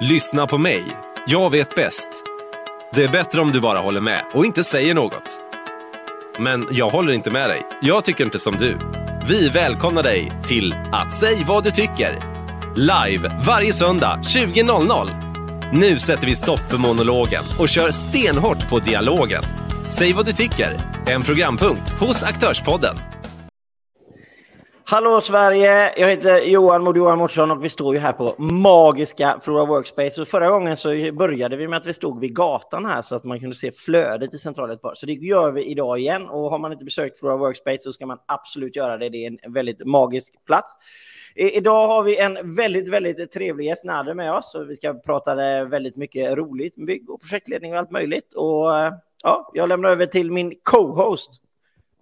Lyssna på mig. Jag vet bäst. Det är bättre om du bara håller med och inte säger något. Men jag håller inte med dig. Jag tycker inte som du. Vi välkomnar dig till att säg vad du tycker. Live varje söndag 20.00. Nu sätter vi stopp för monologen och kör stenhårt på dialogen. Säg vad du tycker. En programpunkt hos Aktörspodden. Hallå Sverige! Jag heter Johan Mod Johan Mårtsson och vi står ju här på magiska Flora Workspace. Och förra gången så började vi med att vi stod vid gatan här så att man kunde se flödet i centralen. Så det gör vi idag igen. Och har man inte besökt Flora Workspace så ska man absolut göra det. Det är en väldigt magisk plats. Idag har vi en väldigt, väldigt trevlig gäst, Nader, med oss. Och vi ska prata väldigt mycket roligt, bygg och projektledning och allt möjligt. Och eh, ja, jag lämnar över till min co-host.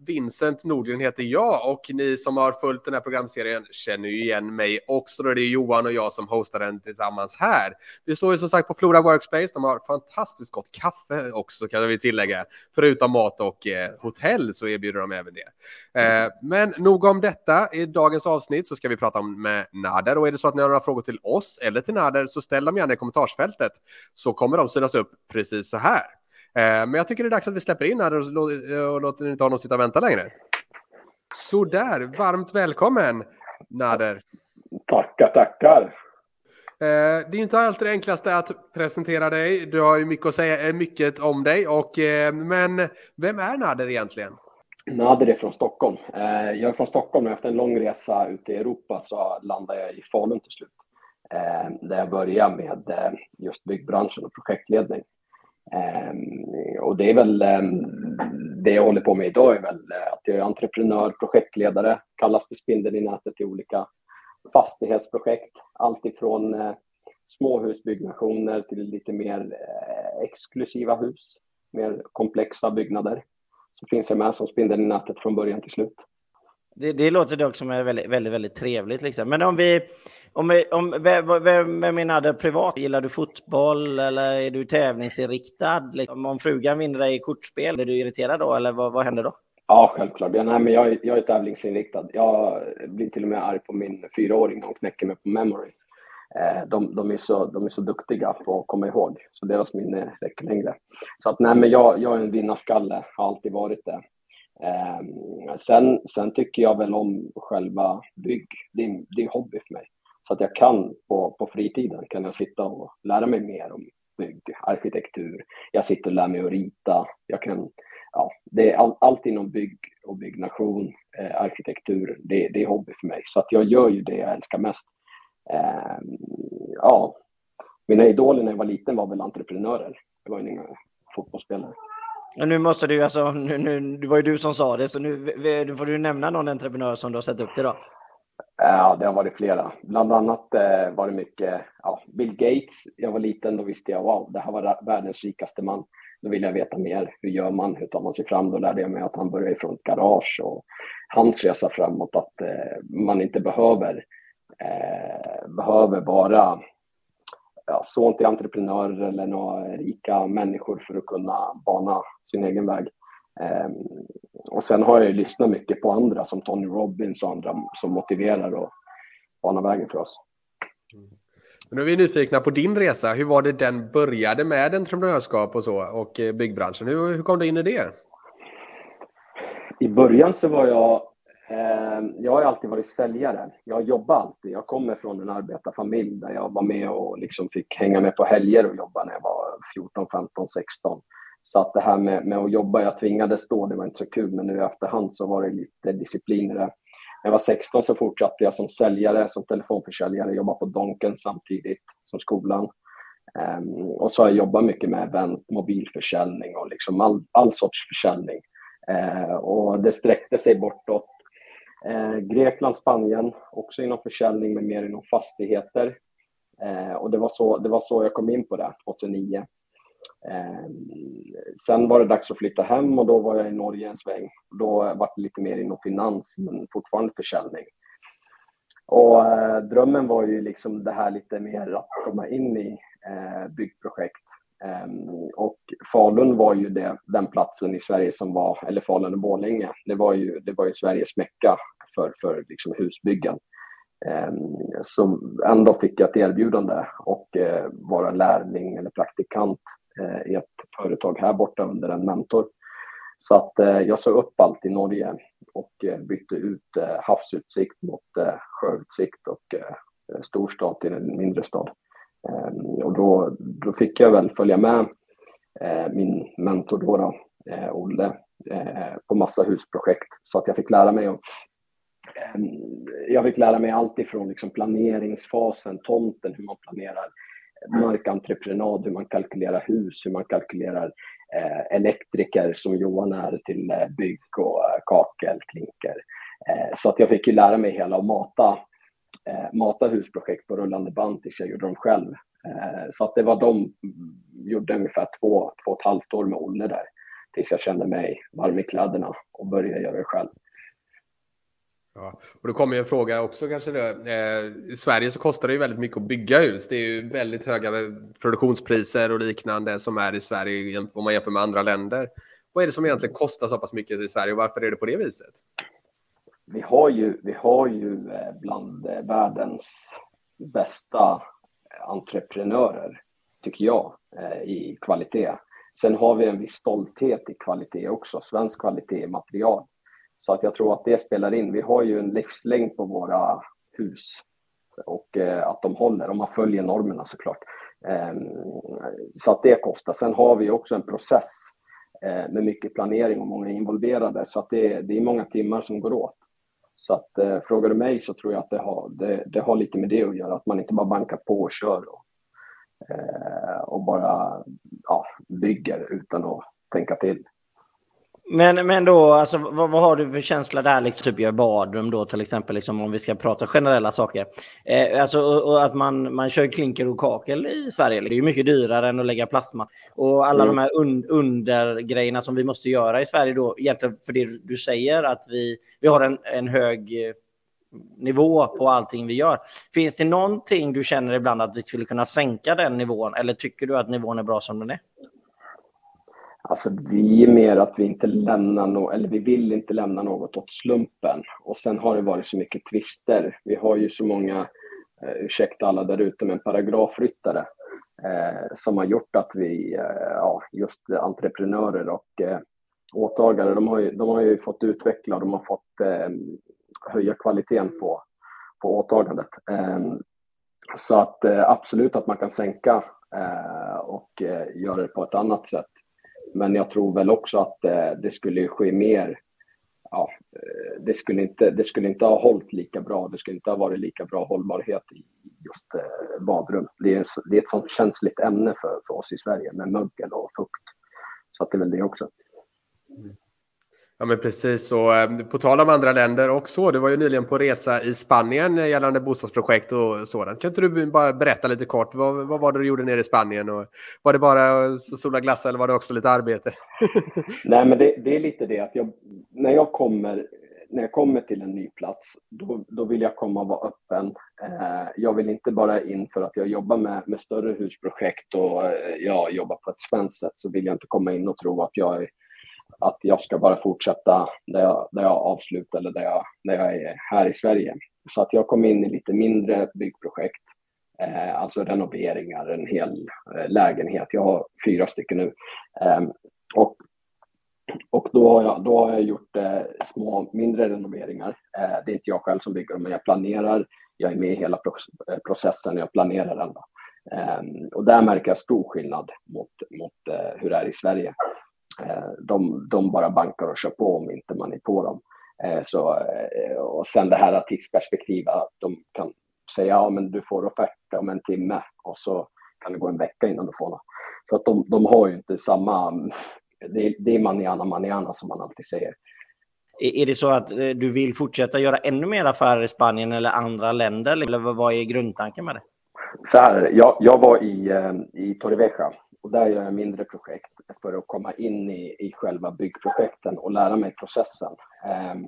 Vincent Nordgren heter jag och ni som har följt den här programserien känner ju igen mig också. Då det är Johan och jag som hostar den tillsammans här. Vi står ju som sagt på Flora Workspace. De har fantastiskt gott kaffe också kan vi tillägga. Förutom mat och eh, hotell så erbjuder de även det. Eh, men nog om detta. I dagens avsnitt så ska vi prata med Nader och är det så att ni har några frågor till oss eller till Nader så ställ dem gärna i kommentarsfältet så kommer de synas upp precis så här. Eh, men jag tycker det är dags att vi släpper in här och, låter inte honom sitta och vänta längre. Så där, varmt välkommen Nader. Tackar, tackar. Eh, det är inte alltid det enklaste att presentera dig. Du har ju mycket att säga, eh, mycket om dig. Och, men vem är Nader egentligen? Nader är från Stockholm. Jag är från Stockholm och efter en lång resa ute i Europa så landade jag i Falun till slut. Där jag började med just byggbranschen och projektledning. Ehm, och det är väl ehm, det jag håller på med idag är väl eh, att jag är entreprenör, projektledare, kallas för spindeln i nätet i olika fastighetsprojekt. Allt ifrån eh, småhusbyggnationer till lite mer eh, exklusiva hus, mer komplexa byggnader. Så finns jag med som spindeln i nätet från början till slut. Det, det låter dock som är väldigt, väldigt, väldigt trevligt. Liksom. Men om vi, om, om, vem, vem är privat? Gillar du fotboll eller är du tävlingsinriktad? Liksom, om frugan vinner dig i kortspel, är du irriterad då eller vad, vad händer då? Ja, självklart. Ja, nej, men jag, jag är tävlingsinriktad. Jag blir till och med arg på min fyraåring när hon knäcker mig på memory. Eh, de, de, är så, de är så duktiga på att komma ihåg, så deras minne räcker längre. Så att, nej, men jag, jag är en vinnarskalle, har alltid varit det. Eh, sen, sen tycker jag väl om själva bygg. Det är, det är hobby för mig. Så att jag kan på, på fritiden kan jag sitta och lära mig mer om bygg, arkitektur. Jag sitter och lär mig att rita. Jag kan, ja, det är all, allt inom bygg och byggnation, eh, arkitektur, det, det är hobby för mig. Så att jag gör ju det jag älskar mest. Eh, ja, mina idoler när jag var liten var väl entreprenörer. Det var ju inga fotbollsspelare. Och nu måste du, alltså, nu, nu, det var ju du som sa det, så nu, nu får du nämna någon entreprenör som du har sett upp till då. Ja, det har varit flera. Bland annat eh, var det mycket ja, Bill Gates. Jag var liten, då visste jag wow, det här var världens rikaste man. Då ville jag veta mer. Hur gör man? Hur tar man sig fram? Då lärde jag mig att han började från ett garage och hans resa framåt att eh, man inte behöver, eh, behöver vara ja, son till entreprenörer eller några rika människor för att kunna bana sin egen väg. Um, och sen har jag ju lyssnat mycket på andra som Tony Robbins och andra som motiverar och banar vägen för oss. Mm. Men nu är vi nyfikna på din resa. Hur var det den började med entreprenörskap och så och eh, byggbranschen? Hur, hur kom du in i det? I början så var jag eh, jag har alltid varit säljare. Jag jobbar alltid. Jag kommer från en arbetarfamilj där jag var med och liksom fick hänga med på helger och jobba när jag var 14, 15, 16. Så att det här med, med att jobba, jag tvingades då, det var inte så kul, men nu i efterhand så var det lite disciplin i det. När jag var 16 så fortsatte jag som säljare, som telefonförsäljare, jobba på Donken samtidigt som skolan. Um, och så har jag jobbat mycket med event, mobilförsäljning och liksom all, all sorts försäljning. Uh, och det sträckte sig bortåt uh, Grekland, Spanien, också inom försäljning men mer inom fastigheter. Uh, och det var, så, det var så jag kom in på det 2009. Eh, sen var det dags att flytta hem och då var jag i Norge en sväng. Då var det lite mer inom finans, men fortfarande försäljning. Och eh, drömmen var ju liksom det här lite mer att komma in i eh, byggprojekt. Eh, och Falun var ju det, den platsen i Sverige som var, eller Falun och Borlänge, det var ju, det var ju Sveriges mecka för, för liksom husbyggen. Ehm, Så ändå fick jag ett erbjudande och eh, vara lärling eller praktikant företag här borta under en mentor. Så att eh, jag sa upp allt i Norge och eh, bytte ut eh, havsutsikt mot sjöutsikt och storstad till en mindre stad. Ehm, och då, då fick jag väl följa med min mentor då, då Olle, på massa husprojekt så att jag fick lära mig och ehm, jag fick lära mig allt ifrån liksom planeringsfasen, tomten, hur man planerar markentreprenad, hur man kalkylerar hus, hur man kalkylerar eh, elektriker som Johan är till eh, bygg och eh, kakel, klinker. Eh, så att jag fick ju lära mig hela och mata, eh, mata husprojekt på rullande band tills jag gjorde dem själv. Eh, så att det var de, mm, gjorde ungefär två, två och ett halvt år med Olle där tills jag kände mig varm i kläderna och började göra det själv. Ja, och då kommer en fråga också kanske. Då. Eh, I Sverige så kostar det ju väldigt mycket att bygga hus. Det är ju väldigt höga produktionspriser och liknande som är i Sverige om man jämför med andra länder. Vad är det som egentligen kostar så pass mycket i Sverige och varför är det på det viset? Vi har ju, vi har ju eh, bland eh, världens bästa eh, entreprenörer, tycker jag, i kvalitet. Sen har vi en viss stolthet i kvalitet också, svensk kvalitet i material. Så att jag tror att det spelar in. Vi har ju en livslängd på våra hus och eh, att de håller, om man följer normerna såklart. Eh, så att det kostar. Sen har vi också en process eh, med mycket planering och många involverade så att det, det är många timmar som går åt. Så att eh, frågar du mig så tror jag att det har, det, det, har lite med det att göra, att man inte bara bankar på och kör och, eh, och bara ja, bygger utan att tänka till. Men, men då, alltså, vad, vad, har du för känsla där, liksom, typ gör badrum då till exempel, liksom, om vi ska prata generella saker? Eh, alltså, och, och, att man, man kör klinker och kakel i Sverige, det är ju mycket dyrare än att lägga plasma. Och alla mm. de här un, undergrejerna som vi måste göra i Sverige då, egentligen för det du säger, att vi, vi har en, en hög eh, nivå på allting vi gör. Finns det någonting du känner ibland att vi skulle kunna sänka den nivån, eller tycker du att nivån är bra som den är? Alltså vi är mer att vi inte lämnar no eller vi vill inte lämna något åt slumpen. Och sen har det varit så mycket tvister. Vi har ju så många, eh, ursäkta alla där ute, men paragrafryttare eh, som har gjort att vi, eh, ja, just entreprenörer och eh, åtagare, de har, ju, de har ju fått utveckla, de har fått eh, höja kvaliteten på, på åtagandet. Eh, så att eh, absolut att man kan sänka eh, och eh, göra det på ett annat sätt. Men jag tror väl också att eh, det skulle ske mer. Ja, eh, det, skulle inte, det skulle inte ha hållit lika bra. Det skulle inte ha varit lika bra hållbarhet i just eh, badrum. Det är, det är ett sånt känsligt ämne för, för oss i Sverige med mögel och fukt. Så att det är väl det också. Mm. Ja, men precis. Och, eh, på tal om andra länder också. Du var ju nyligen på resa i Spanien eh, gällande bostadsprojekt och sådant. Kan inte du bara berätta lite kort? Vad, vad var det du gjorde nere i Spanien? Och var det bara sola glass eller var det också lite arbete? Nej, men det, det, är lite det att jag, när jag kommer när jag kommer till en ny plats, då, då vill jag komma och vara öppen. Eh, jag vill inte bara in för att jag jobbar med, med större husprojekt och eh, jag jobbar på ett svenskt sätt, så vill jag inte komma in och tro att jag är att jag ska bara fortsätta där jag, där jag avslutar eller där jag, där jag är här i Sverige. Så att jag kom in i lite mindre byggprojekt, eh, alltså renoveringar, en hel eh, lägenhet. Jag har fyra stycken nu. Eh, och och då har jag, då har jag gjort eh, små, mindre renoveringar. Eh, det är inte jag själv som bygger dem, men jag planerar. Jag är med i hela eh, processen, jag planerar den. Ehm, och där märker jag stor skillnad mot, mot eh, hur det är i Sverige. Eh, de, de bara bankar och kör på om inte man är på dem. Eh, så, eh, och sen det här tidsperspektivet, att de kan säga ja men du får offert om en timme och så kan det gå en vecka innan du får något. Så att de, de har ju inte samma, det, det är manana manana som man alltid säger. Är det så att du vill fortsätta göra ännu mer affärer i Spanien eller andra länder? Eller vad är grundtanken med det? Så här, jag, jag var i, i Torrevieja och där gör jag mindre projekt för att komma in i, i själva byggprojekten och lära mig processen. Ehm,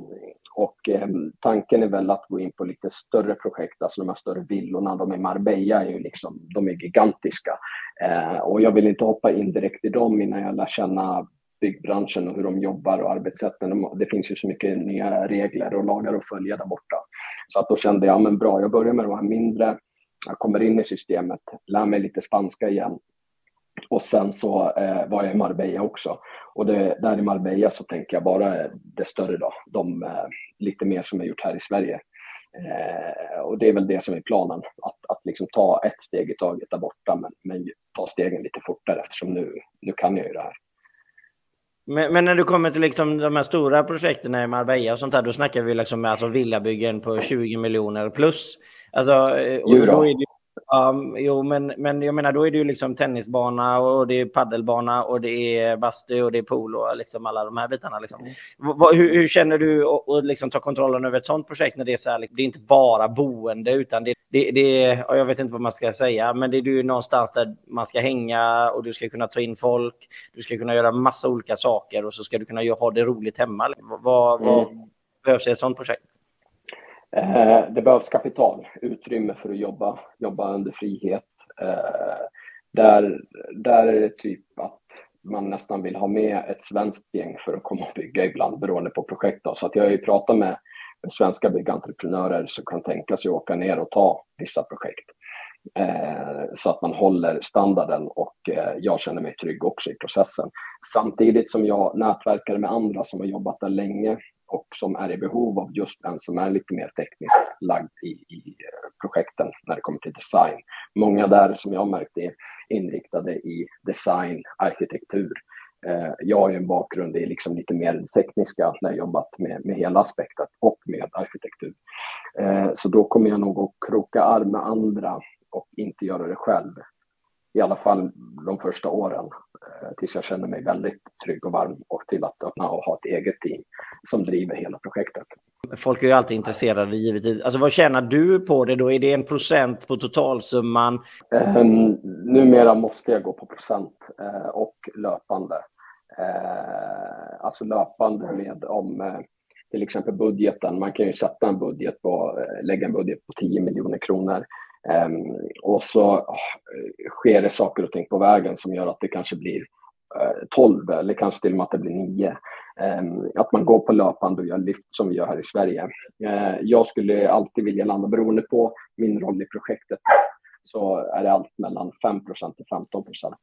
och ehm, tanken är väl att gå in på lite större projekt, alltså de här större villorna, de i Marbella är ju liksom, de är gigantiska. Ehm, och jag vill inte hoppa in direkt i dem innan jag lär känna byggbranschen och hur de jobbar och arbetssätten. Det finns ju så mycket nya regler och lagar att följa där borta. Så att då kände jag, men bra, jag börjar med de här mindre, jag kommer in i systemet, lär mig lite spanska igen. Och sen så eh, var jag i Marbella också. Och det, där i Marbella så tänker jag bara det större då, de eh, lite mer som jag gjort här i Sverige. Eh, och det är väl det som är planen, att, att liksom ta ett steg i taget där borta, men, men ta stegen lite fortare eftersom nu, nu kan jag ju det här. Men, men, när du kommer till liksom de här stora projekten i Marbella och sånt där, då snackar vi liksom alltså villabyggen på 20 miljoner plus. Alltså, och då är det Um, jo, men, men jag menar, då är det ju liksom tennisbana och det är paddelbana och det är bastu och det är pool och liksom alla de här bitarna. Liksom. Mm. hur, hur, känner du att liksom ta kontrollen över ett sånt projekt när det är så här, liksom, det är inte bara boende utan det, det, det är, jag vet inte vad man ska säga, men det är ju någonstans där man ska hänga och du ska kunna ta in folk, du ska kunna göra massa olika saker och så ska du kunna ha det roligt hemma. Vad, mm. vad behövs i ett sånt projekt? Eh, det behövs kapital, utrymme för att jobba, jobba under frihet. Eh, där, där är det typ att man nästan vill ha med ett svenskt gäng för att komma och bygga ibland beroende på projekt. Då. Så att jag har ju pratat med, med svenska byggentreprenörer som kan tänka sig att åka ner och ta vissa projekt. Eh, så att man håller standarden och eh, jag känner mig trygg också i processen. Samtidigt som jag nätverkar med andra som har jobbat där länge och som är i behov av just den som är lite mer tekniskt lagd i, i eh, projekten när det kommer till design. Många där som jag märkt är inriktade i design, arkitektur. Eh, jag har ju en bakgrund i liksom lite mer tekniska när jag jobbat med, med hela aspektet och med arkitektur. Eh, så då kommer jag nog att kroka arm med andra och inte göra det själv. I alla fall de första åren tills jag känner mig väldigt trygg och varm och till att öppna och ha ett eget team som driver hela projektet. Folk är ju alltid intresserade givetvis. Alltså vad tjänar du på det då? Är det en procent på totalsumman? Um, numera måste jag gå på procent uh, och löpande. Uh, alltså löpande med om uh, till exempel budgeten. Man kan ju sätta en budget på, lägga en budget på 10 miljoner kronor. Um, och så eh, sker det saker och ting på vägen som gör att det kanske blir eh, 12 eller kanske till och med att det blir 9. Ehm, att man går på löpande och gör lyft som vi gör här i Sverige. Eh, jag skulle alltid vilja landa, beroende på min roll i projektet, så är det allt mellan 5% till 15 procent.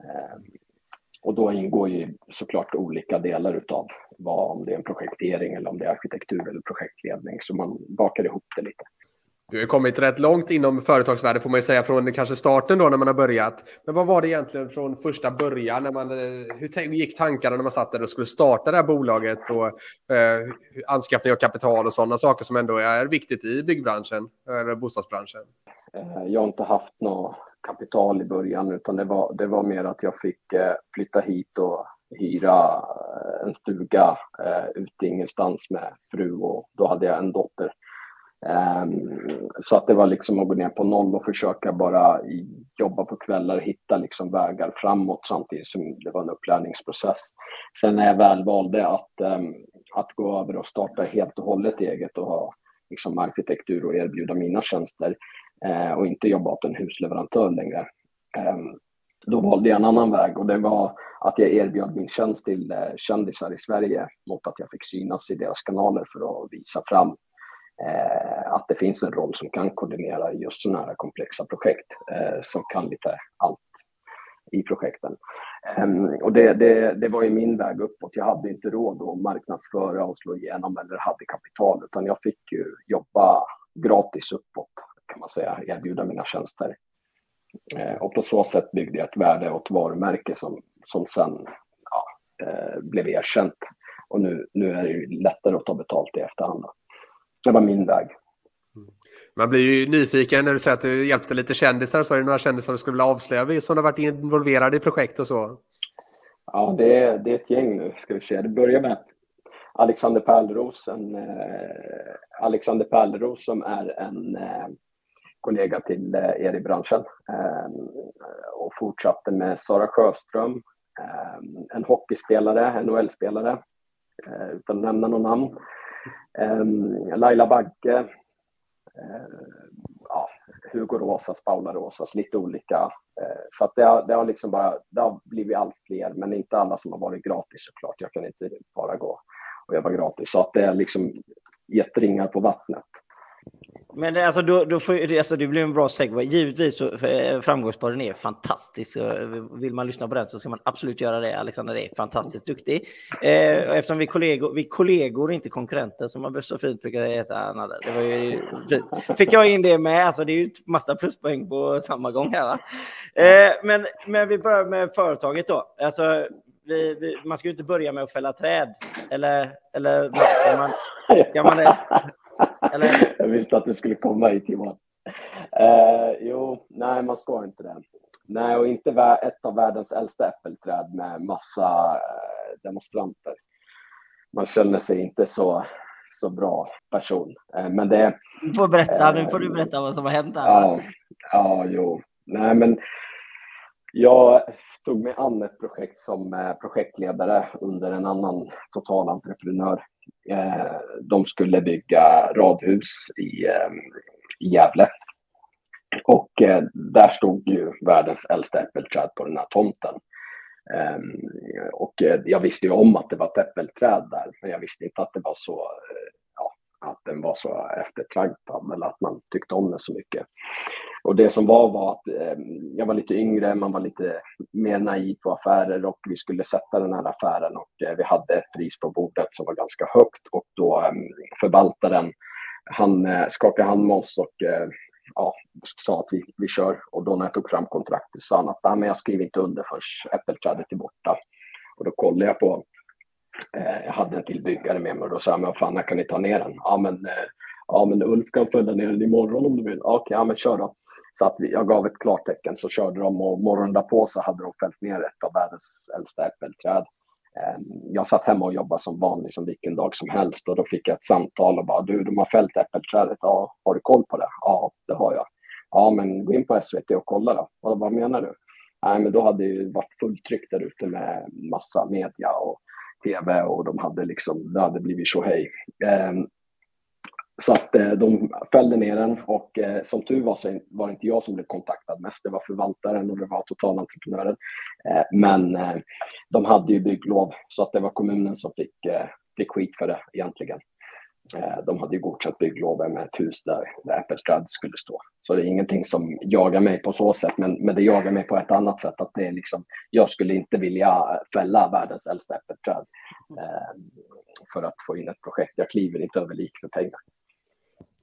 Ehm, och då ingår ju såklart olika delar utav vad, om det är en projektering eller om det är arkitektur eller projektledning, så man bakar ihop det lite. Du har kommit rätt långt inom företagsvärlden får man ju säga från kanske starten då när man har börjat. Men vad var det egentligen från första början? När man, eh, hur gick tankarna när man satt där och skulle starta det här bolaget och eh, anskaffning av kapital och sådana saker som ändå är viktigt i byggbranschen eller bostadsbranschen? Eh, jag har inte haft något kapital i början utan det var, det var mer att jag fick eh, flytta hit och hyra en stuga ute ingenstans med fru och då hade jag en dotter. Ehm, så att det var liksom att gå ner på noll och försöka bara jobba på kvällar och hitta liksom vägar framåt samtidigt som det var en upplärningsprocess. Sen när jag väl valde att, ehm, att gå över och starta helt och hållet eget och ha liksom arkitektur och erbjuda mina tjänster eh, och inte jobba åt en husleverantör längre. Ehm, då valde jag en annan väg och det var att jag erbjöd min tjänst till eh, kändisar i Sverige mot att jag fick synas i deras kanaler för att visa fram Eh, att det finns en roll som kan koordinera just sådana här komplexa projekt eh, som kan lite allt i projekten. Um, och det, det, det, var ju min väg uppåt. Jag hade inte råd att marknadsföra och slå igenom eller hade kapital utan jag fick ju jobba gratis uppåt kan man säga, erbjuda mina tjänster. Eh, och på så sätt byggde jag ett värde och ett varumärke som, som sen ja, eh, blev erkänt. Och nu, nu är det ju lättare att ta betalt i efterhand. Då. Det var min väg. Man blir ju nyfiken när du säger att du hjälpte lite kändisar. Så är det några kändisar du skulle vilja avslöja som har varit involverade i projekt och så? Ja, det är, det är ett gäng nu. Ska vi se. Det börjar med Alexander Pärleros, en, eh, Alexander Pärleros som är en eh, kollega till eh, er i branschen eh, och fortsatte med Sara Sjöström, eh, en hockeyspelare, NHL-spelare, eh, utan att nämna någon namn. Um, Laila Bagge, uh, ja, Hugo Rosas, Paula Rosas, lite olika. Eh, så att det, har, det har liksom bara, det har blivit allt fler, men inte alla som har varit gratis såklart. Jag kan inte bara gå och jobba gratis. Så att det är liksom gett ringar på vattnet. Men det, alltså, då, då får, alltså, det blir en bra segway. Givetvis så eh, framgångspodden är fantastisk. Eh, vill man lyssna på den så ska man absolut göra det. Alexander är fantastiskt duktig. Eh, eftersom vi är kollegor, vi är kollegor inte konkurrenter som man så fint brukar heta. Det var ju fint. Fick jag in det med. Alltså, det är ju massa pluspoäng på samma gång här. Eh, men, men vi börjar med företaget då. Alltså, vi, vi, man ska ju inte börja med att fälla träd. Eller, eller ska man, ska man det? Eller? Jag visste att du skulle komma hit Johan. Eh, jo, nej man ska inte det. Nej, och inte ett av världens äldsta äppelträd med massa eh, demonstranter. Man känner sig inte så, så bra person. Eh, men det... Du får berätta, nu får du berätta vad som har hänt här. Ja, ja, jo. Nej, men jag tog mig an ett projekt som eh, projektledare under en annan totalentreprenör Eh, Eh, de skulle bygga radhus i, eh, i Gävle. Och eh, där stod ju världens äldsta äppelträd på den här tomten. Eh, och jag visste ju om att det var ett äppelträd där, men jag visste inte att det var så ja, att den var så eftertraktad eller att man tyckte om den så mycket. Och det som var var att eh, jag var lite yngre, man var lite mer naiv på affärer och vi skulle sätta den här affären och eh, vi hade ett pris på bordet som var ganska högt och då eh, förvaltaren, han eh, skakade hand med oss och eh, ja, sa att vi, vi kör och då när jag tog fram kontraktet sa han att men jag skriver inte under förrän äppelträdet är borta. Och då kollade jag på Eh, jag hade en till byggare med mig och då sa jag, men fan, när kan ni ta ner den? Ja, men, eh, ja, men Ulf kan följa ner den imorgon om du vill. Okej, ja, men kör då. Så att vi, jag gav ett klartecken så körde de och morgonen därpå så hade de fällt ner ett av världens äldsta äppelträd. Ehm, jag satt hemma och jobbade som vanligt som vilken dag som helst och då fick jag ett samtal och bara du, de har fällt äppelträdet. Ja, har du koll på det? Ja, det har jag. Ja, men gå in på SVT och kolla då. Vad, vad menar du? Nej, men då hade det ju varit fulltryck där ute med massa media och tv och de hade liksom, det hade blivit tjohej. Ehm, så att eh, de fällde ner den och eh, som tur var så var det inte jag som blev kontaktad mest. Det var förvaltaren och det var totalentreprenören. Eh, men de hade ju bygglov så att det var kommunen som fick, fick skit för det egentligen. De hade ju godkänt byggloven med ett hus där, där Äppelträd skulle stå. Så det är ingenting som jagar mig på så sätt, men, men det jagar mig på ett annat sätt. Att det är liksom, jag skulle inte vilja fälla världens äldsta äppelträd eh, för att få in ett projekt. Jag kliver inte över lik för pengar.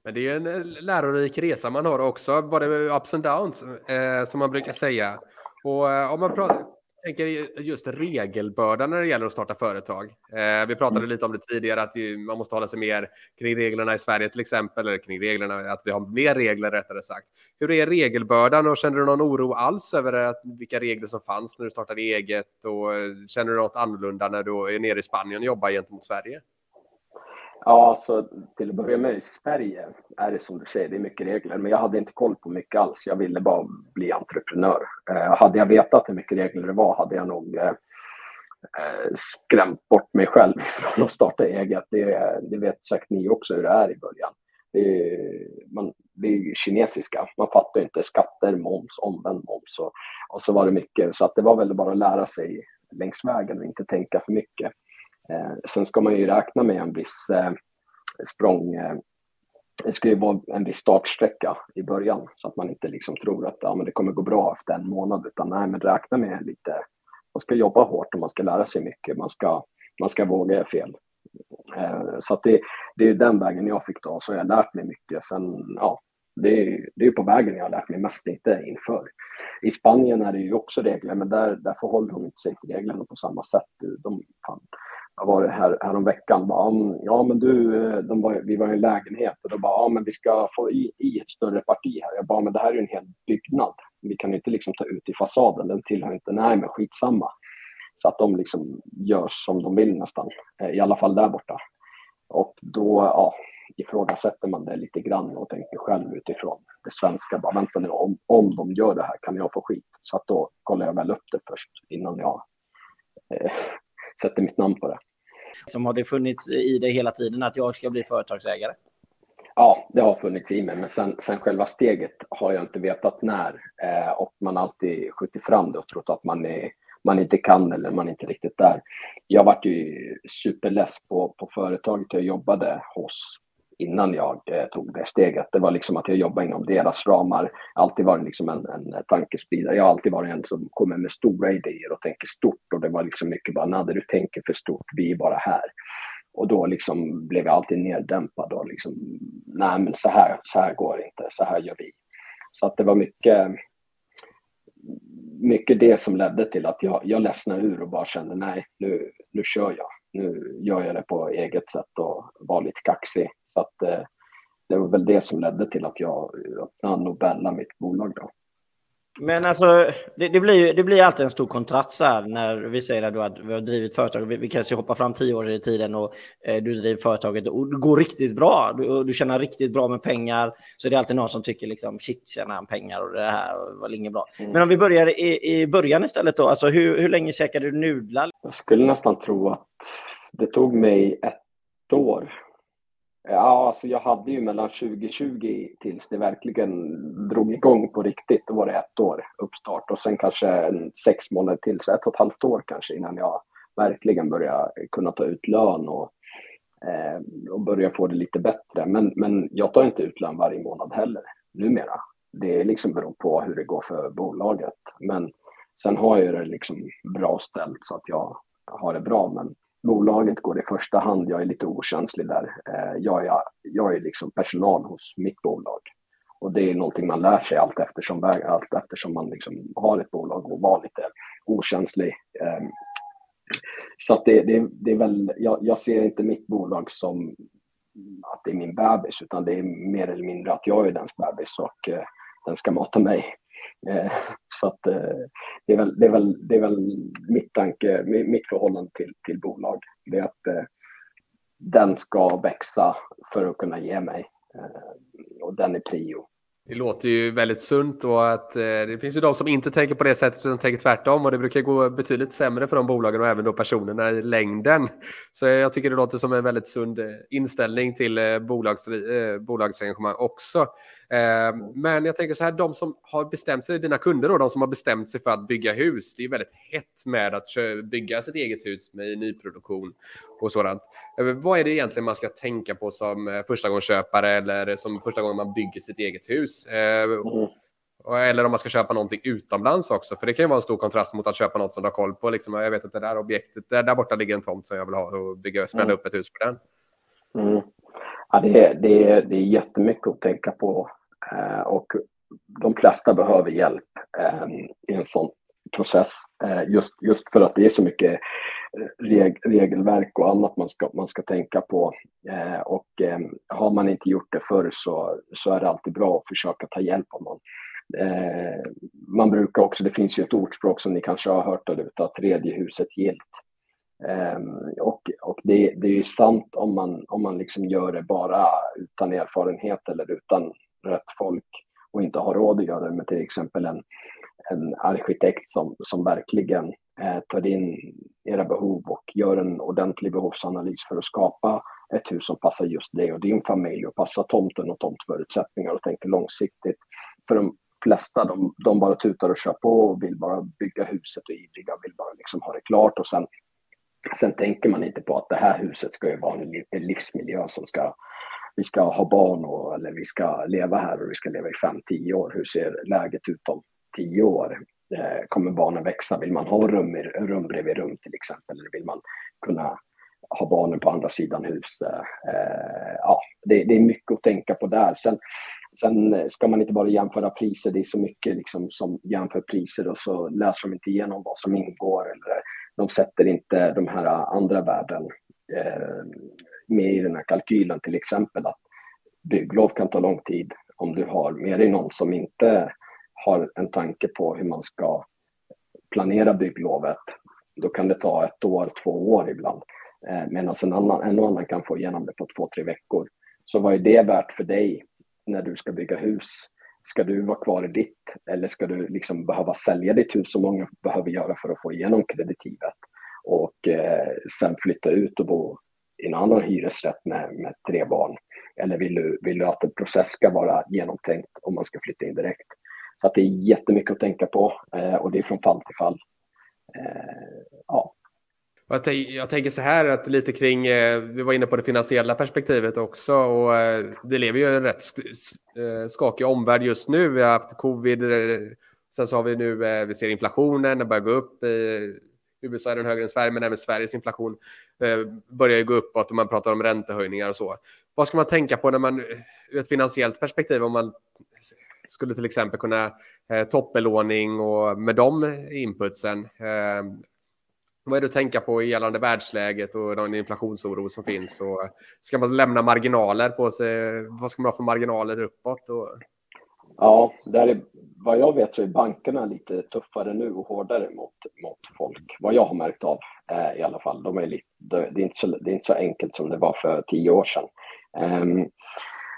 Men det är ju en eh, lärorik resa man har också, både ups and downs, eh, som man brukar säga. Och eh, om man pratar, tänker just regelbördan när det gäller att starta företag. Eh, vi pratade mm. lite om det tidigare, att man måste hålla sig mer kring reglerna i Sverige till exempel, eller kring reglerna, att vi har mer regler rättare sagt. Hur är regelbördan och känner du någon oro alls över att, vilka regler som fanns när du startade eget och eh, känner du något annorlunda när du är nere i Spanien och jobbar gentemot Sverige? Ja, så till att börja med i Sverige är det som du säger, det är mycket regler, men jag hade inte koll på mycket alls. Jag ville bara bli entreprenör. Eh, hade jag vetat hur mycket regler det var hade jag nog eh, eh skrämt bort mig själv från att starta eget. Det, det vet säkert ni också hur det är i början. Det är, man, det är kinesiska, man fattar inte skatter, moms, omvänd moms och, och så var det mycket. Så att det var väl bara att lära sig längs vägen och inte tänka för mycket. Eh, sen ska man ju räkna med en viss eh, språng. Eh, det ska ju vara en viss startsträcka i början så att man inte liksom tror att ja, men det kommer gå bra efter en månad utan nej, men räkna med lite. Man ska jobba hårt och man ska lära sig mycket. Man ska, man ska våga göra fel. Eh, så att det, det är den vägen jag fick ta, så jag har lärt mig mycket. Sen, ja, det är, det är på vägen jag har lärt mig mest, inte inför. I Spanien är det ju också regler, men där, där förhåller de inte sig till reglerna på samma sätt. De, fan, jag var här, här om veckan bara, ja men du, eh, de var, vi var i en lägenhet och de bara, ja men vi ska få i, i ett större parti här. Jag bara, men det här är ju en hel byggnad. Vi kan inte liksom ta ut i fasaden, den tillhör inte, nej men skitsamma. Så att de liksom gör som de vill nästan, eh, i alla fall där borta. Och då, ja, ifrågasätter man det lite grann och tänker själv utifrån det svenska, bara vänta nu, om, om de gör det här kan jag få skit. Så att då kollar jag väl upp det först innan jag eh, sätter mitt namn på det. Som har det funnits i det hela tiden att jag ska bli företagsägare? Ja, det har funnits i mig, men sen, sen själva steget har jag inte vetat när. Eh, och man har alltid skjutit fram det och trott att man, är, man inte kan eller man är inte riktigt där. Jag vart ju superless på, på företaget jag jobbade hos innan jag eh, tog det steget. Det var liksom att jag jobbade inom deras ramar. Jag har alltid varit liksom en, en tankespridare. Jag har alltid varit en som kommer med stora idéer och tänker stort. Och det var liksom mycket bara, när du tänker för stort, vi är bara här. Och då liksom blev jag alltid neddämpad och liksom, nej men så här, så här går det inte, så här gör vi. Så att det var mycket, mycket det som ledde till att jag, jag ledsnade ur och bara kände nej, nu, nu kör jag. Nu gör jag det på eget sätt och var lite kaxig. Så att eh, det var väl det som ledde till att jag öppnade Nobella, mitt bolag då. Men alltså, det, det, blir det blir alltid en stor kontrast här när vi säger att, att vi har drivit företag. Vi, vi kanske hoppar fram tio år i tiden och eh, du driver företaget och det går riktigt bra. Du, du tjänar riktigt bra med pengar. Så det är alltid någon som tycker liksom shit, tjänar han pengar och det här var inget bra. Mm. Men om vi börjar i, i början istället då. Alltså hur, hur länge käkade du nudlar? Jag skulle nästan tro att det tog mig ett år Ja, alltså jag hade ju mellan 2020 tills det verkligen drog igång på riktigt. Då var det ett år uppstart och sen kanske en sex månader till, så ett och ett halvt år kanske innan jag verkligen började kunna ta ut lön och, eh, och börja få det lite bättre. Men, men jag tar inte ut lön varje månad heller numera. Det liksom beror på hur det går för bolaget. Men sen har jag det liksom bra ställt så att jag har det bra. Men bolaget går i första hand. Jag är lite okänslig där. Eh, jag är, jag är liksom personal hos mitt bolag. Och det är någonting man lär sig allt eftersom, allt eftersom man liksom har ett bolag och var lite okänslig. Ehm, så att det, det, det är väl, jag, jag, ser inte mitt bolag som att det är min bebis, utan det är mer eller mindre att jag är dens bebis och eh, den ska mata mig. Eh, så att det är väl, det är väl, det är väl mitt tanke, mitt förhållande till, till bolag. Det är att eh, den ska växa för att kunna ge mig. Eh, och den är prio. Det låter ju väldigt sunt och att eh, det finns ju de som inte tänker på det sättet utan tänker tvärtom och det brukar gå betydligt sämre för de bolagen och även då personerna i längden. Så jag tycker det låter som en väldigt sund eh, inställning till eh, bolags, eh, bolagsengagemang också. Eh, men jag tänker så här, de som har bestämt sig, dina kunder då, de som har bestämt sig för att bygga hus, det är väldigt hett med att bygga sitt eget hus med nyproduktion och sådant. Eh, vad är det egentligen man ska tänka på som eh, första gången köpare eller som första gången man bygger sitt eget hus? Mm. Eller om man ska köpa någonting utomlands också, för det kan ju vara en stor kontrast mot att köpa något som du har koll på. Liksom, jag vet att det där objektet, där, där borta ligger en tomt som jag vill ha och bygga, spänna mm. upp ett hus på den. Mm. Ja, det, är, det, är, det är jättemycket att tänka på eh, och de flesta behöver hjälp eh, i en sån process. Eh, just, just för att det är så mycket reg, regelverk och annat man ska, man ska tänka på. Och har man inte gjort det förr så, så är det alltid bra att försöka ta hjälp av någon. Man brukar också, det finns ju ett ordspråk som ni kanske har hört där ute, att tredje huset gilt. Um, och och det, det är ju sant om man, om man liksom gör det bara utan erfarenhet eller utan rätt folk och inte har råd att göra det med till exempel en, en arkitekt som, som verkligen eh, tar in era behov och gör en ordentlig behovsanalys för att skapa ett hus som passar just dig och din familj och passar tomten och tomtförutsättningar och tänker långsiktigt. För de flesta, de, de bara tutar och kör på och vill bara bygga huset och ivriga, vill bara liksom ha det klart och sen Sen tänker man inte på att det här huset ska ju vara en livsmiljö som ska, vi ska ha barn och, eller vi ska leva här och vi ska leva i fem, tio år. Hur ser läget ut om tio år? Eh, kommer barnen växa? Vill man ha rum, rum bredvid rum till exempel? Eller vill man kunna ha barnen på andra sidan huset? Eh, ja, det, det, är mycket att tänka på där. Sen, sen eh, ska man inte bara jämföra priser. Det är så mycket liksom som jämför priser och så läser de inte igenom vad som ingår eller de sätter inte de här andra värden eh, med i den här kalkylen, till exempel att bygglov kan ta lång tid. Om du har med dig någon som inte har en tanke på hur man ska planera bygglovet, då kan det ta ett år, två år ibland. Eh, Medan en annan, en annan kan få igenom det på två, tre veckor. Så vad är det värt för dig när du ska bygga hus? Ska du vara kvar i ditt eller ska du liksom behöva sälja ditt hus som många behöver göra för att få igenom kreditivet och eh, sen flytta ut och bo i en annan hyresrätt med, med tre barn. Eller vill du, vill du att en process ska vara genomtänkt om man ska flytta in direkt? Så att det är jättemycket att tänka på eh, och det är från fall till fall. Eh, ja. Jag, jag, tänker så här att lite kring, eh, vi var inne på det finansiella perspektivet också och eh, det lever ju en rätt sk eh, skakig omvärld just nu. Vi har haft covid, eh, sen så har vi nu, eh, vi ser inflationen, den börjar gå upp. I USA är den högre än Sverige, men även Sveriges inflation börjar ju gå uppåt och man pratar om räntehöjningar och så. Vad ska man tänka på när man, ur ett finansiellt perspektiv, om man skulle till exempel kunna toppbelåning och med de inputsen vad är det att tänka på gällande världsläget och den inflationsoro som finns? Och ska man lämna marginaler på sig? Vad ska man ha för marginaler uppåt? Och... Ja, där är, vad jag vet så är bankerna lite tuffare nu och hårdare mot, mot folk. Vad jag har märkt av eh, i alla fall. De är lite, det, är inte så, det är inte så enkelt som det var för tio år sedan. Um,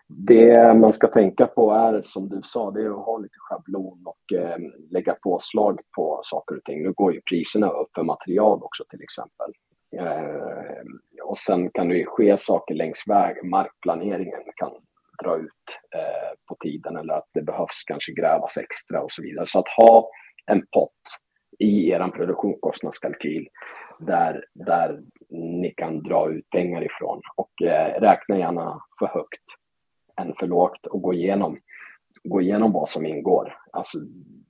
det man ska tänka på är, som du sa, det är att ha lite schablon och eh, lägga påslag på saker och ting. Nu går ju priserna upp för material också till exempel. Eh, och sen kan det ju ske saker längs väg. Markplaneringen kan dra ut eh, på tiden eller att det behövs kanske grävas extra och så vidare. Så att ha en pott i er produktionskostnadskalkyl där, där ni kan dra ut pengar ifrån och eh, räkna gärna för högt än för lågt och gå igenom, gå igenom vad som ingår. Alltså,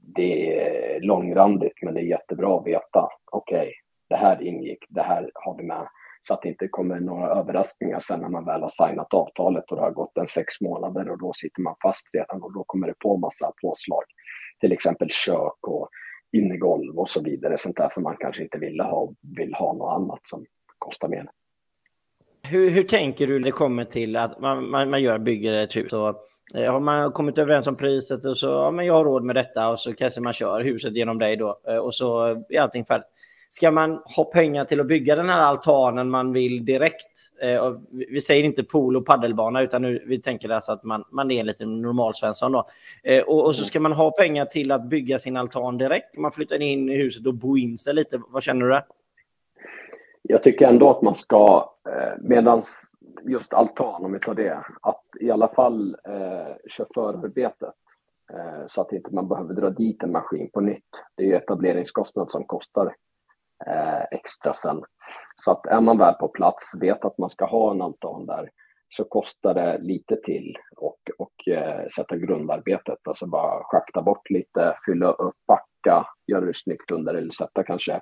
det är långrandigt, men det är jättebra att veta. Okej, okay, det här ingick, det här har vi med. Så att det inte kommer några överraskningar sen när man väl har signat avtalet och det har gått en sex månader och då sitter man fast redan och då kommer det på massa påslag. Till exempel kök och innegolv och så vidare. Sånt där som man kanske inte ville ha och vill ha något annat som kostar mer. Hur, hur tänker du när det kommer till att man, man, man gör, bygger ett hus? Och, eh, har man kommit överens om priset och så, ja men jag har råd med detta och så kanske man kör huset genom dig då eh, och så är allting färdigt. Ska man ha pengar till att bygga den här altanen man vill direkt? Eh, vi säger inte pool och paddelbana utan nu, vi tänker alltså att man, man är en liten normalsvensson då. Eh, och, och, så ska man ha pengar till att bygga sin altan direkt. Man flyttar in i huset och bo in sig lite. Vad känner du där? Jag tycker ändå att man ska, eh, medan just altan, om vi tar det, att i alla fall eh, köra förarbetet eh, så att inte man behöver dra dit en maskin på nytt. Det är ju etableringskostnad som kostar eh, extra sen. Så att är man väl på plats, vet att man ska ha en altan där, så kostar det lite till och, och eh, sätta grundarbetet. Alltså bara schakta bort lite, fylla upp, backa, göra det snyggt under eller sätta kanske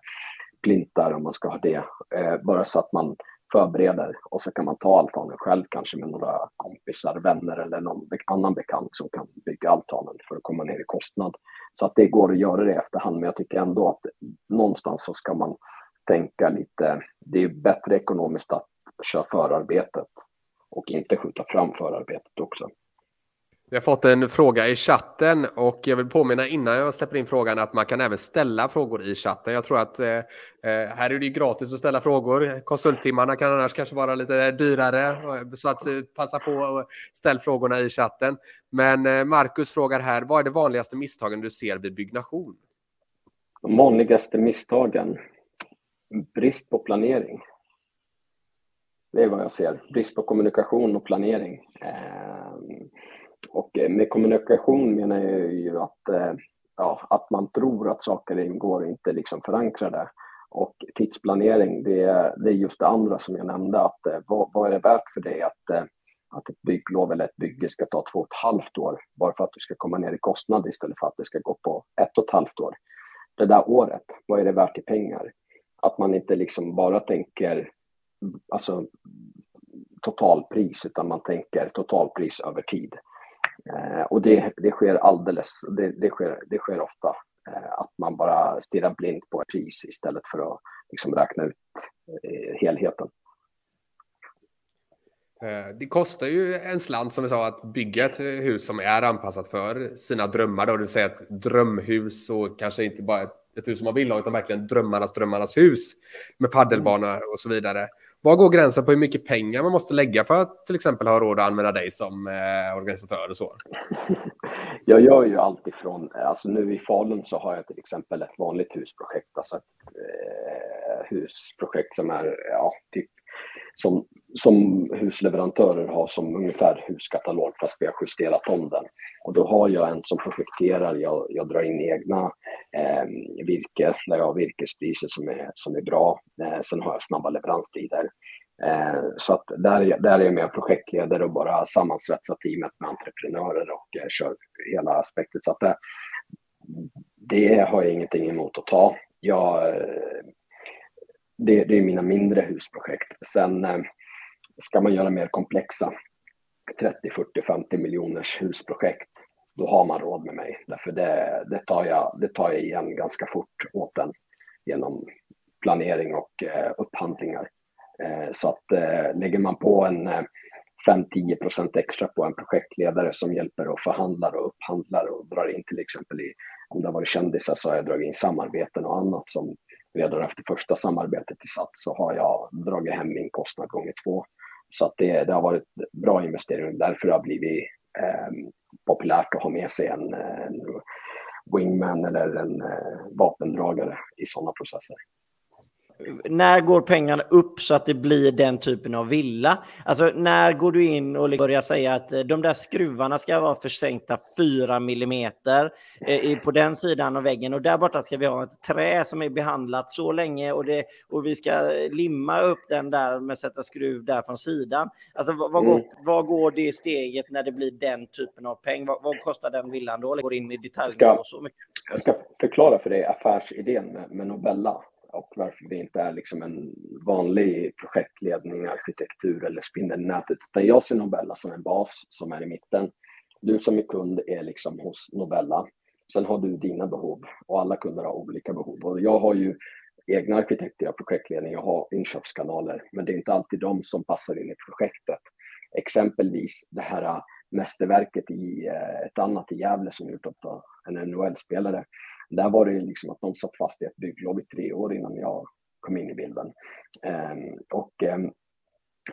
plintar om man ska ha det. Eh, bara så att man förbereder och så kan man ta altanen själv kanske med några kompisar, vänner eller någon annan bekant som kan bygga altanen för att komma ner i kostnad. Så att det går att göra det i efterhand, men jag tycker ändå att någonstans så ska man tänka lite, det är bättre ekonomiskt att köra förarbetet och inte skjuta fram förarbetet också. Vi har fått en fråga i chatten och jag vill påminna innan jag släpper in frågan att man kan även ställa frågor i chatten. Jag tror att eh, eh här är det gratis att ställa frågor. Konsulttimmarna kan annars kanske vara lite dyrare så att eh, passa på och ställ frågorna i chatten. Men eh, Marcus frågar här, vad är det vanligaste misstagen du ser vid byggnation? De vanligaste misstagen? Brist på planering. Det är vad jag ser. Brist på kommunikation och planering. Eh, och eh, med kommunikation menar jag ju att, eh, ja, att man tror att saker ingår och inte liksom förankrade. Och tidsplanering, det är, det är just det andra som jag nämnde, att eh, vad, vad är det värt för dig att, att ett bygglov eller ett bygge ska ta två och ett halvt år bara för att du ska komma ner i kostnad istället för att det ska gå på ett och ett halvt år. Det där året, vad är det värt i pengar? Att man inte liksom bara tänker alltså, totalpris utan man tänker totalpris över tid. Eh, och det, det sker alldeles, det, det, sker, det sker ofta eh, att man bara stirrar blint på ett pris istället för att liksom räkna ut eh, helheten. Eh, det kostar ju en slant som vi sa att bygga ett hus som är anpassat för sina drömmar. Då, det vill säga ett drömhus och kanske inte bara ett hus som man vill ha utan verkligen drömmarnas drömmarnas hus med paddelbanor och så vidare. Var går gränsen på hur mycket pengar man måste lägga för att till exempel ha råd att använda dig som eh, organisatör och så? Jag gör ju allt ifrån, eh, alltså nu i Falun så har jag till exempel ett vanligt husprojekt, alltså ett eh, husprojekt som är, ja, typ som som husleverantörer har som ungefär huskatalog fast vi har justerat om den. Och då har jag en som projekterar, jag, jag drar in egna eh, virke, där jag har virkespriser som är, som är bra. Eh, sen har jag snabba leveranstider. Eh, så att där, där är jag med projektledare och bara sammansvetsar teamet med entreprenörer och eh, kör hela aspektet. Så att det, det har jag ingenting emot att ta. Jag, eh, det, det är mina mindre husprojekt. Sen eh, ska man göra mer komplexa 30, 40, 50 miljoners husprojekt, då har man råd med mig. Därför det, det, tar, jag, det tar jag igen ganska fort åt den genom planering och eh, upphandlingar. Eh, så att eh, lägger man på en eh, 5-10 procent extra på en projektledare som hjälper och förhandlar och upphandlar och drar in till exempel i, om det har varit kändisar så har jag dragit in samarbeten och annat som redan efter första samarbetet i SAT så har jag dragit hem min kostnad gånger två. Så att det, det har varit bra investeringar. Därför har det blivit eh, populärt att ha med sig en, en wingman eller en eh, vapendragare i sådana processer när går pengarna upp så att det blir den typen av villa? Alltså när går du in och börjar säga att eh, de där skruvarna ska vara försänkta 4 millimeter eh, på den sidan av väggen och där borta ska vi ha ett trä som är behandlat så länge och, det, och vi ska limma upp den där med sätta skruv där från sidan. Alltså vad, vad, går, mm. vad går det steget när det blir den typen av peng? Vad, vad kostar den villan då? Eller går in i detalj och så mycket? Jag ska förklara för dig affärsidén med, med Nobella och varför det inte är liksom en vanlig projektledning, arkitektur eller spindelnätet. Utan jag ser Nobella som en bas som är i mitten. Du som är kund är liksom hos Nobella. Sen har du dina behov och alla kunder har olika behov. Och jag har ju egna arkitekter, jag projektledning, jag har inköpskanaler. Men det är inte alltid de som passar in i projektet. Exempelvis det här äh, mästerverket i äh, ett annat i Gävle som gjort av en NHL-spelare. Där var det ju liksom att de satt fast i ett bygglov i tre år innan jag kom in i bilden. Ehm, och ehm,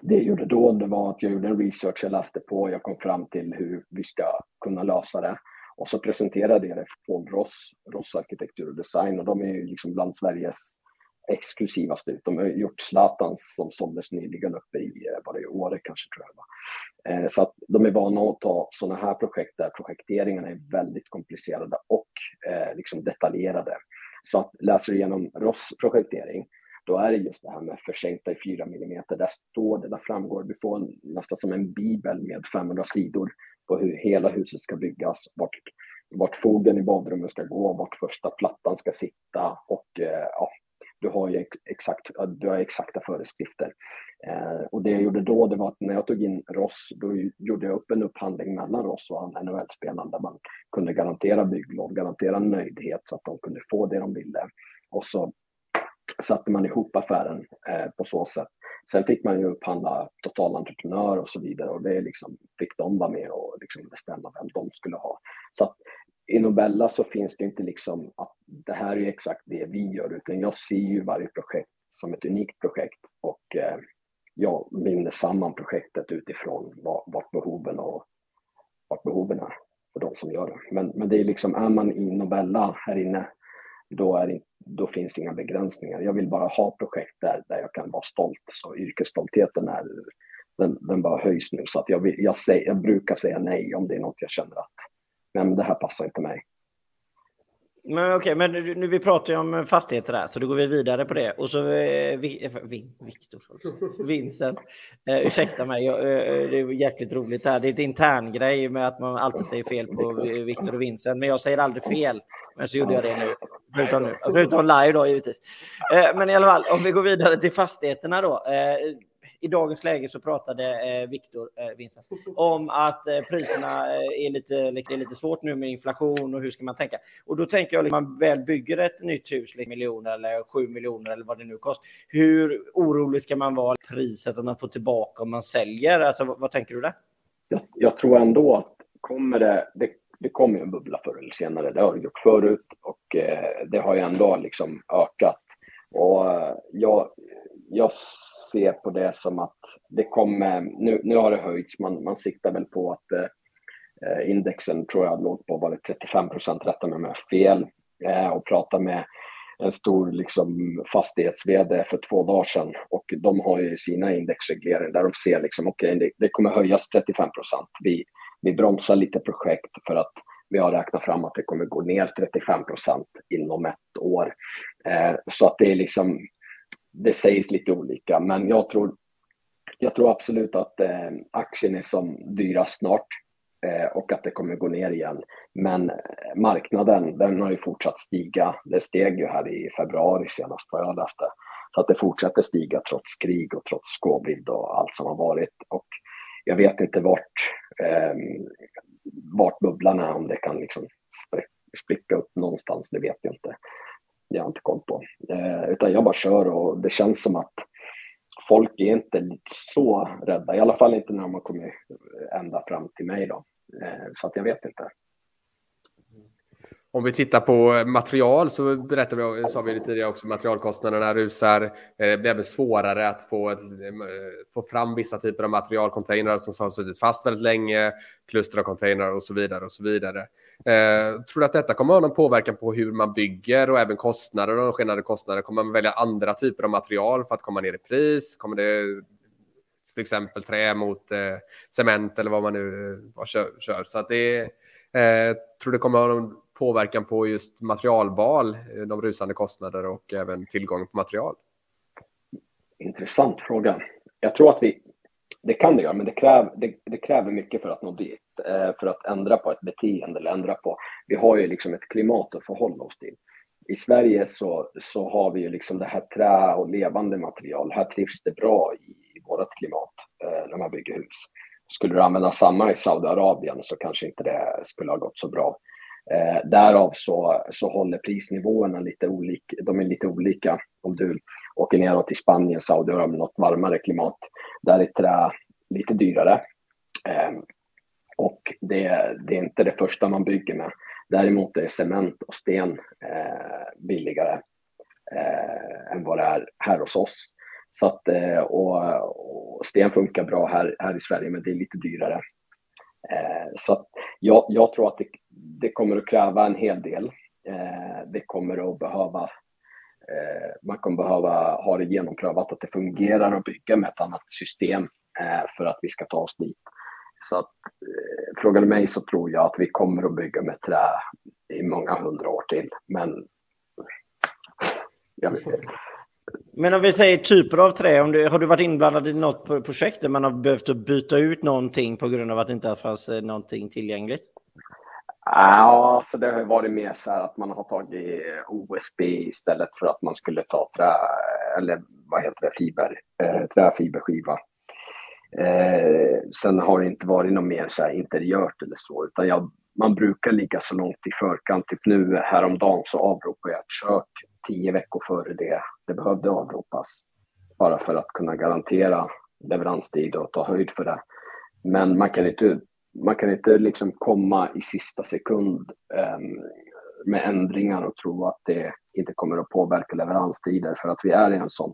det jag gjorde då det var att jag gjorde en research, jag läste på, jag kom fram till hur vi ska kunna lösa det. Och så presenterade jag det för Paul Ross, Ross Arkitektur och Design och de är ju liksom bland Sveriges exklusivaste ut. De har gjort Zlatans som såldes nyligen uppe i, eh, var det i Åre kanske tror jag. Eh, så att de är vana att ta sådana här projekt där projekteringarna är väldigt komplicerade och eh, liksom detaljerade. Så att läser du igenom Ross projektering då är det just det här med försänkta i 4 mm. Där står det, där framgår, du får en, nästan som en bibel med 500 sidor på hur hela huset ska byggas, vart, vart fogen i badrummet ska gå, vart första plattan ska sitta och eh, ja, du har ju exakt, du har exakta föreskrifter. Eh, och det jag gjorde då, det var att när jag tog in Ross, då gjorde jag upp en upphandling mellan Ross och NHL-spelaren där man kunde garantera bygglov, garantera nöjdhet så att de kunde få det de ville. Och så satte man ihop affären eh, på så sätt. Sen fick man ju upphandla totalentreprenör och så vidare och det liksom fick de vara med och liksom bestämma vem de skulle ha. Så i Nobella så finns det inte liksom att det här är exakt det vi gör, utan jag ser ju varje projekt som ett unikt projekt och eh, jag binder samman projektet utifrån vart behoven och vart behoven är för de som gör det. Men, men det är liksom, är man i Nobella här inne, då, är det, då finns det inga begränsningar. Jag vill bara ha projekt där, där jag kan vara stolt. Så yrkesstoltheten är, den, den bara höjs nu. Så att jag, vill, jag, säger, jag brukar säga nej om det är något jag känner att nej, men det här passar inte mig. Men okej, men nu vi pratar ju om fastigheter här, så då går vi vidare på det. Och så eh, vi, eh, Viktor, Vincent, eh, ursäkta mig, jag, eh, det är jäkligt roligt här. Det är ett intern grej med att man alltid säger fel på Viktor och Vincent, men jag säger aldrig fel. Men så gjorde jag det nu, förutom nu, förutom live då givetvis. Eh, men i alla fall, om vi går vidare till fastigheterna då. I dagens läge så pratade eh, Viktor eh, Vincent om att eh, priserna eh, är lite, liksom, är lite svårt nu med inflation och hur ska man tänka? Och då tänker jag, liksom, man väl bygger ett nytt hus, liksom, miljoner eller sju miljoner eller vad det nu kostar. Hur orolig ska man vara priset att man får tillbaka om man säljer? Alltså, vad, vad tänker du där? Jag, jag, tror ändå att kommer det, det, det kommer en bubbla förr eller senare. Det har det gjort förut och eh, det har ju ändå liksom ökat. Och eh, jag, jag ser på det som att det kommer, nu, nu har det höjts, man, man siktar väl på att eh, indexen tror jag låg på var det 35 procent, rätta mig om jag har fel, eh, och prata med en stor liksom, fastighets för två dagar sedan och de har ju sina indexregleringar där de ser liksom, okej, okay, det, det, kommer höjas 35 procent. Vi, vi bromsar lite projekt för att vi har räknat fram att det kommer gå ner 35 procent inom ett år. Eh, så att det är liksom, det sägs lite olika, men jag tror, jag tror absolut att eh, aktien är som dyrast snart eh, och att det kommer gå ner igen. Men eh, marknaden, den har ju fortsatt stiga. Det steg ju här i februari senast vad jag läste. Så att det fortsätter stiga trots krig och trots covid och allt som har varit. Och jag vet inte vart, eh, vart bubblan är, om det kan liksom spricka upp någonstans, det vet jag inte. Det har jag inte koll på. Eh, utan jag bara kör och det känns som att folk är inte så rädda, i alla fall inte när de har kommit ända fram till mig då. Eh, så att jag vet inte. Om vi tittar på material så berättade vi, sa vi lite tidigare också, materialkostnaderna rusar. Eh, det blir även svårare att få, ett, eh, få fram vissa typer av materialcontainrar som har suttit fast väldigt länge, kluster av containrar och så vidare och så vidare. Eh, tror du att detta kommer att ha någon påverkan på hur man bygger och även kostnader och skenande kostnader? Kommer man välja andra typer av material för att komma ner i pris? Kommer det till exempel trä mot eh, cement eller vad man nu eh, vad kör, kör? Så att det eh, tror det kommer att ha någon påverkan på just materialval, eh, de rusande kostnader och även tillgången på material? Intressant fråga. Jag tror att vi, det kan det göra, men det, kräv, det, det, kräver mycket för att nå dit. Eh, för att ändra på ett beteende eller ändra på... Vi har ju liksom ett klimat att förhålla oss till. I Sverige så, så har vi ju liksom det här trä och levande material. Här trivs det bra i vårt klimat eh, när man bygger hus. Skulle du använda samma i Saudiarabien så kanske inte det skulle ha gått så bra. Eh, därav så, så håller prisnivåerna lite olika. De är lite olika. Om du åker neråt till Spanien, Saudiarabien, något varmare klimat. Där är trä lite dyrare. Eh, och det, det, är inte det första man bygger med. Däremot är cement och sten eh, billigare eh, än vad det är här hos oss. Så att, eh, och, och, sten funkar bra här, här i Sverige, men det är lite dyrare. Eh, så att jag, jag tror att det, det kommer att kräva en hel del. Eh, det kommer att behöva eh, man kommer behöva ha det genomprövat att det fungerar att bygga med ett annat system eh, för att vi ska ta oss dit. Så att, eh, frågar du mig så tror jag att vi kommer att bygga med trä i många hundra år till. Men jag vet inte. Men om vi säger typer av trä, om du, har du varit inblandad i något projekt där man har behövt byta ut någonting på grund av att det inte fanns eh, någonting tillgängligt? Ja, alltså det har varit mer så här att man har tagit OSB istället för att man skulle ta trä, eller vad heter det, fiber, eh, träfiberskiva. Eh, sen har det inte varit något mer så här interiört eller så, utan jag, man brukar ligga så långt i förkant. Typ nu häromdagen så avropade jag ett kök tio veckor före det det behövde avropas. Bara för att kunna garantera leveranstid och ta höjd för det. Men man kan inte, man kan inte liksom komma i sista sekund eh, med ändringar och tro att det inte kommer att påverka leveranstider för att vi är i en sån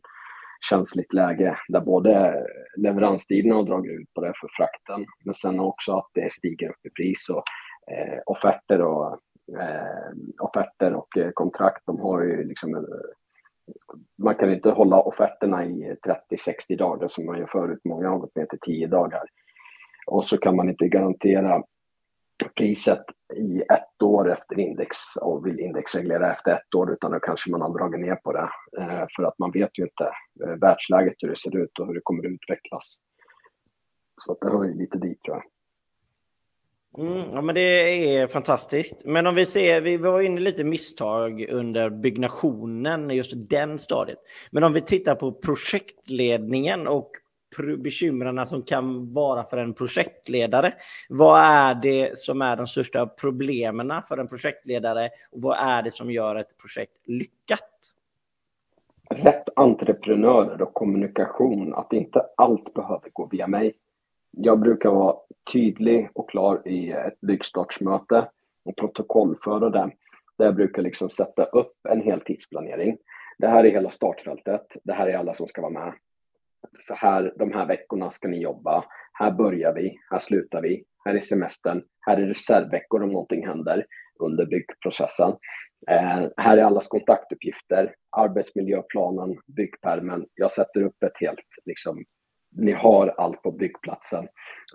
känsligt läge där både leveranstiderna har dragit ut på det för frakten men sen också att det stiger upp i pris och eh, offerter och eh, offerter och eh, kontrakt, de har ju liksom eh, man kan inte hålla offerterna i 30-60 dagar som man gör förut. Många har gått ner till 10 dagar. Och så kan man inte garantera priset i ett år efter index och vill indexreglera efter ett år utan då kanske man har dragit ner på det. Eh, för att man vet ju inte eh, världsläget hur det ser ut och hur det kommer att utvecklas. Så att det hör ju lite dit tror jag. Mm, ja, men det är fantastiskt. Men om vi ser, vi var inne lite misstag under byggnationen, just den stadiet. Men om vi tittar på projektledningen och bekymren som kan vara för en projektledare. Vad är det som är de största problemen för en projektledare och vad är det som gör ett projekt lyckat? Rätt entreprenörer och kommunikation, att inte allt behöver gå via mig jag brukar vara tydlig och klar i ett byggstartsmöte och protokollföra det. Där jag brukar liksom sätta upp en hel tidsplanering. Det här är hela startfältet. Det här är alla som ska vara med. Så här, de här veckorna ska ni jobba. Här börjar vi, här slutar vi. Här är semestern, här är reservveckor om någonting händer. under byggprocessen. Eh, här är allas kontaktuppgifter, arbetsmiljöplanen, byggpermen. Jag sätter upp ett helt, liksom, ni har allt på byggplatsen.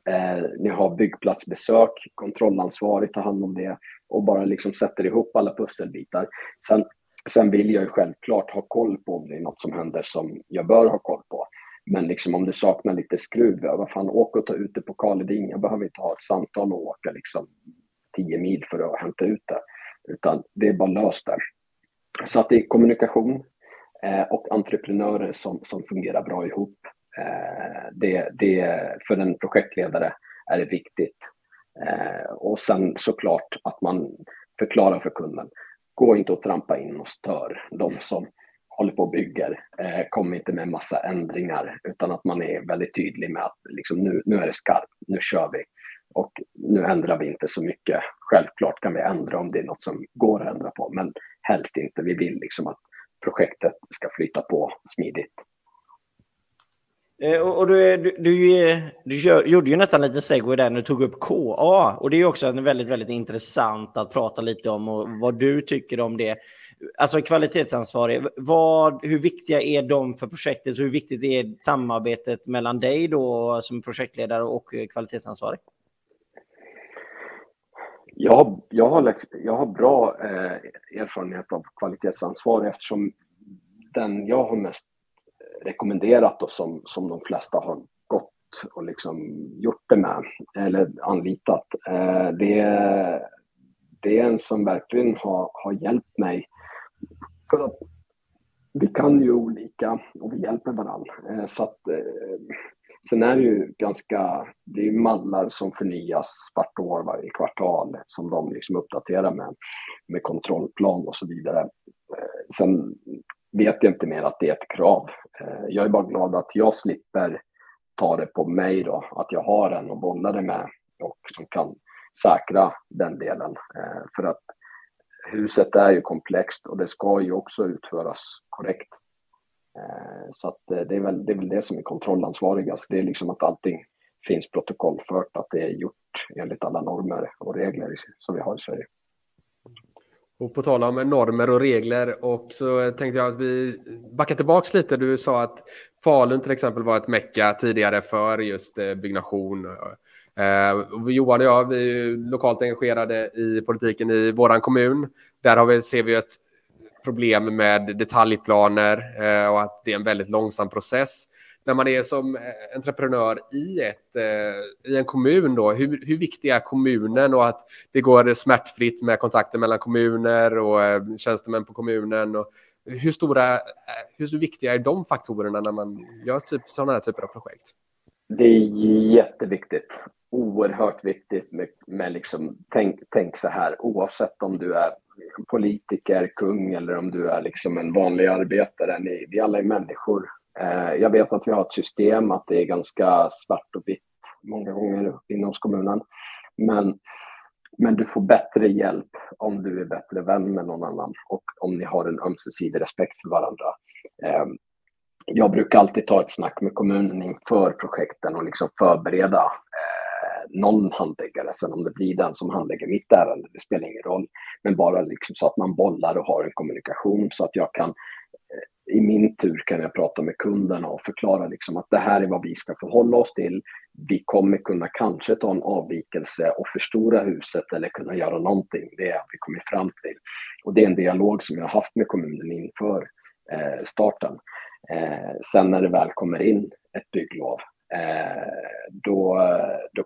Eh, ni har byggplatsbesök, kontrollansvarig tar hand om det och bara liksom sätter ihop alla pusselbitar. Sen, sen vill jag ju självklart ha koll på om det är något som händer som jag bör ha koll på. Men liksom om det saknar lite skruv, vad fan, åk och ta ut det på Karleding. Jag behöver inte ha ett samtal och åka liksom 10 mil för att hämta ut det. Utan det är bara löst där. Så att det är kommunikation eh, och entreprenörer som, som fungerar bra ihop. Eh, det, det, för en projektledare är det viktigt. Eh, och sen såklart att man förklarar för kunden. Gå inte och trampa in och stör de som håller på och bygger. Eh, kom inte med massa ändringar utan att man är väldigt tydlig med att liksom, nu, nu är det skarpt, nu kör vi. Och nu ändrar vi inte så mycket. Självklart kan vi ändra om det är något som går att ändra på, men helst inte. Vi vill liksom att projektet ska flyta på smidigt. Eh, och eh, du, du, eh, du, du gjorde ju nästan lite segway där när du tog upp KA. Och det är också väldigt, väldigt intressant att prata lite om och vad du tycker om det. Alltså kvalitetsansvarig, vad, hur viktiga är de för projektet? Hur viktigt är samarbetet mellan dig då som projektledare och eh, kvalitetsansvarig? Jag har, jag har, jag har bra eh, erfarenhet av kvalitetsansvar eftersom den jag har mest rekommenderat och som, som de flesta har gått och liksom gjort det med eller anlitat. Eh, det, det är en som verkligen har, har hjälpt mig. För att vi kan ju olika och vi hjälper varandra. Eh, så att, eh, sen är det ju ganska, det är mallar som förnyas vart år, varje kvartal som de liksom uppdaterar med, med kontrollplan och så vidare. Eh, sen vet jag inte mer att det är ett krav. Jag är bara glad att jag slipper ta det på mig då, att jag har en att bolla det med och som kan säkra den delen. För att huset är ju komplext och det ska ju också utföras korrekt. Eh, så att eh, det, är väl, det är väl det som är kontrollansvarigast. Det är liksom att allting finns protokollfört, att det är gjort enligt alla normer och regler som vi har i Sverige. Och på tal om normer och regler och så tänkte jag att vi backar tillbaks lite. Du sa att Falun till exempel var ett mecka tidigare för just eh, byggnation. Eh, Johan och jag, vi är lokalt engagerade i politiken i vår kommun. Där har vi, ser vi ett problem med detaljplaner eh, och att det är en väldigt långsam process när man är som eh, entreprenör i, ett, eh, i en kommun, då, hur, hur viktig är kommunen och att det går smärtfritt med kontakter mellan kommuner och eh, tjänstemän på kommunen? Och hur, stora, eh, hur viktiga är de faktorerna när man gör typ, sådana här typer av projekt? Det är jätteviktigt. Oerhört viktigt med, med liksom, tänk, tänk så här, oavsett om du är politiker, kung eller om du är liksom en vanlig arbetare. Ni, vi alla är människor Eh, jag vet att vi har ett system, att det är ganska svart och vitt många gånger inom kommunen. Men, men du får bättre hjälp om du är bättre vän med någon annan och om ni har en ömsesidig respekt för varandra. Eh, jag brukar alltid ta ett snack med kommunen inför projekten och liksom förbereda eh, någon handläggare. Sen om det blir den som handlägger mitt ärende, det spelar ingen roll. Men bara liksom så att man bollar och har en kommunikation så att jag kan eh, i min tur kan jag prata med kunderna och förklara liksom att det här är vad vi ska förhålla oss till. Vi kommer kunna kanske ta en avvikelse och förstora huset eller kunna göra någonting. Det är vi kommit fram till. Och det är en dialog som jag har haft med kommunen inför eh, starten. Eh, sen när det väl kommer in ett bygglov, eh, då, då,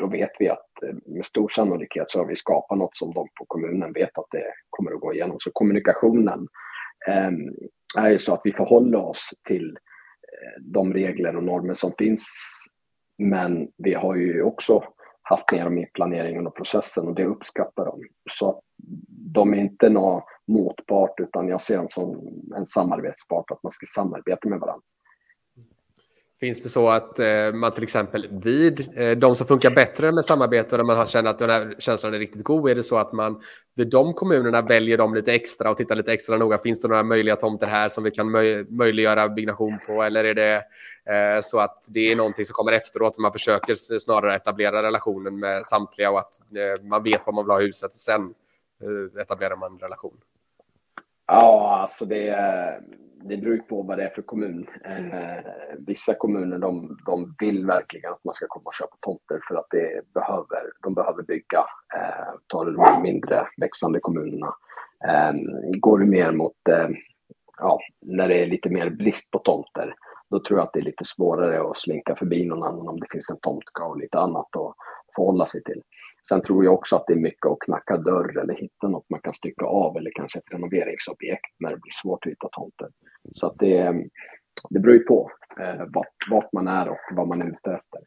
då vet vi att eh, med stor sannolikhet så har vi skapat något som de på kommunen vet att det kommer att gå igenom. Så kommunikationen eh, är ju så att vi förhåller oss till eh, de regler och normer som finns. Men vi har ju också haft med dem i planeringen och processen och det uppskattar de. Så de är inte några motpart utan jag ser dem som en samarbetspart, att man ska samarbeta med varandra. Finns det så att eh, man till exempel vid eh, de som funkar bättre med samarbete och där man har känt att den här känslan är riktigt god, är det så att man vid de kommunerna väljer dem lite extra och tittar lite extra noga? Finns det några möjliga tomter här som vi kan möj möjliggöra byggnation på? Eller är det eh, så att det är någonting som kommer efteråt och man försöker snarare etablera relationen med samtliga och att eh, man vet vad man vill ha i huset och sen eh, etablerar man relation? Ja, alltså det, det beror på vad det är för kommun. Eh, vissa kommuner de, de vill verkligen att man ska komma och köpa tomter för att det behöver, de behöver bygga. Eh, tar de mindre växande kommunerna. Eh, går det mer mot, eh, ja, när det är lite mer brist på tomter, då tror jag att det är lite svårare att slinka förbi någon annan om det finns en tomtka och lite annat att förhålla sig till. Sen tror jag också att det är mycket att knacka dörr eller hitta något man kan stycka av eller kanske ett renoveringsobjekt när det blir svårt att hitta tomter. Så att det, det beror ju på eh, vart, vart man är och vad man är ute efter.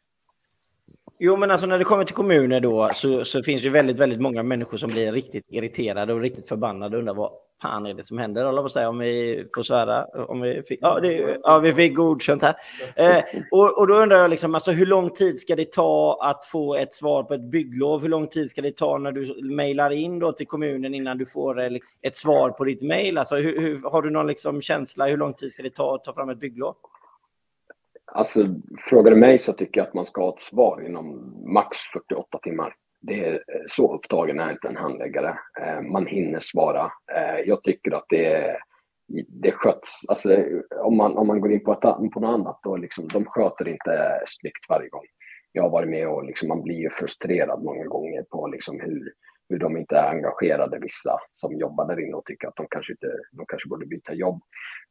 Jo, men alltså när det kommer till kommuner då så, så finns det väldigt, väldigt många människor som blir riktigt irriterade och riktigt förbannade och undrar vad fan är det som händer? håller på att säga om vi får svära. Om vi, fick, ja, det, ja, vi fick godkänt här. Eh, och, och då undrar jag liksom, alltså, hur lång tid ska det ta att få ett svar på ett bygglov? Hur lång tid ska det ta när du mejlar in då till kommunen innan du får eh, ett svar på ditt mejl? Alltså, hur, hur, har du någon liksom känsla? Hur lång tid ska det ta att ta fram ett bygglov? Alltså, frågar du mig så tycker jag att man ska ha ett svar inom max 48 timmar. Det är, eh, så upptagen är inte en handläggare. Eh, man hinner svara. Eh, jag tycker att det, det sköts, alltså, om, man, om man går in på, ett, på något annat, då liksom, de sköter inte snyggt varje gång. Jag har varit med och liksom, man blir ju frustrerad många gånger på liksom, hur, hur de inte är engagerade, vissa som jobbar där inne och tycker att de kanske, inte, de kanske borde byta jobb.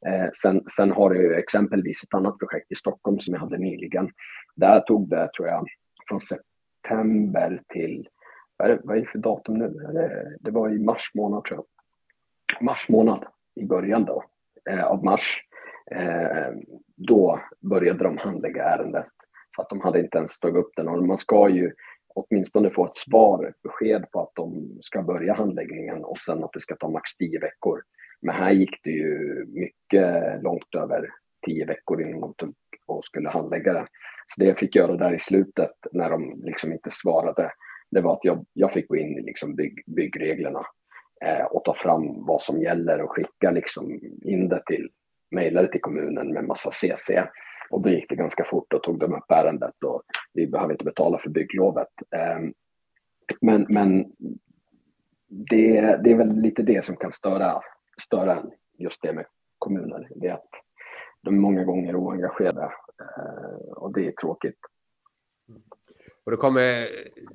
Eh, sen, sen har du exempelvis ett annat projekt i Stockholm som jag hade nyligen. Där tog det, tror jag, från september till, vad är det, vad är det för datum nu? Det, det var i mars månad tror jag. Mars månad i början då, eh, av mars. Eh, då började de handlägga ärendet. för att de hade inte ens tagit upp den. Och man ska ju åtminstone få ett svar, ett besked på att de ska börja handläggningen och sen att det ska ta max tio veckor. Men här gick det ju mycket långt över tio veckor innan de tog och skulle handlägga det. Så det jag fick göra där i slutet när de liksom inte svarade, det var att jag, jag fick gå in i liksom bygg, byggreglerna eh, och ta fram vad som gäller och skicka liksom in det till, mejlade till kommunen med massa CC. Och då gick det ganska fort och tog de upp ärendet och vi behöver inte betala för bygglovet. Ehm, men, men det, det är väl lite det som kan störa, störa en, just det med kommuner. Det är att de är många gånger oengagerade eh, och det är tråkigt. Och då kommer,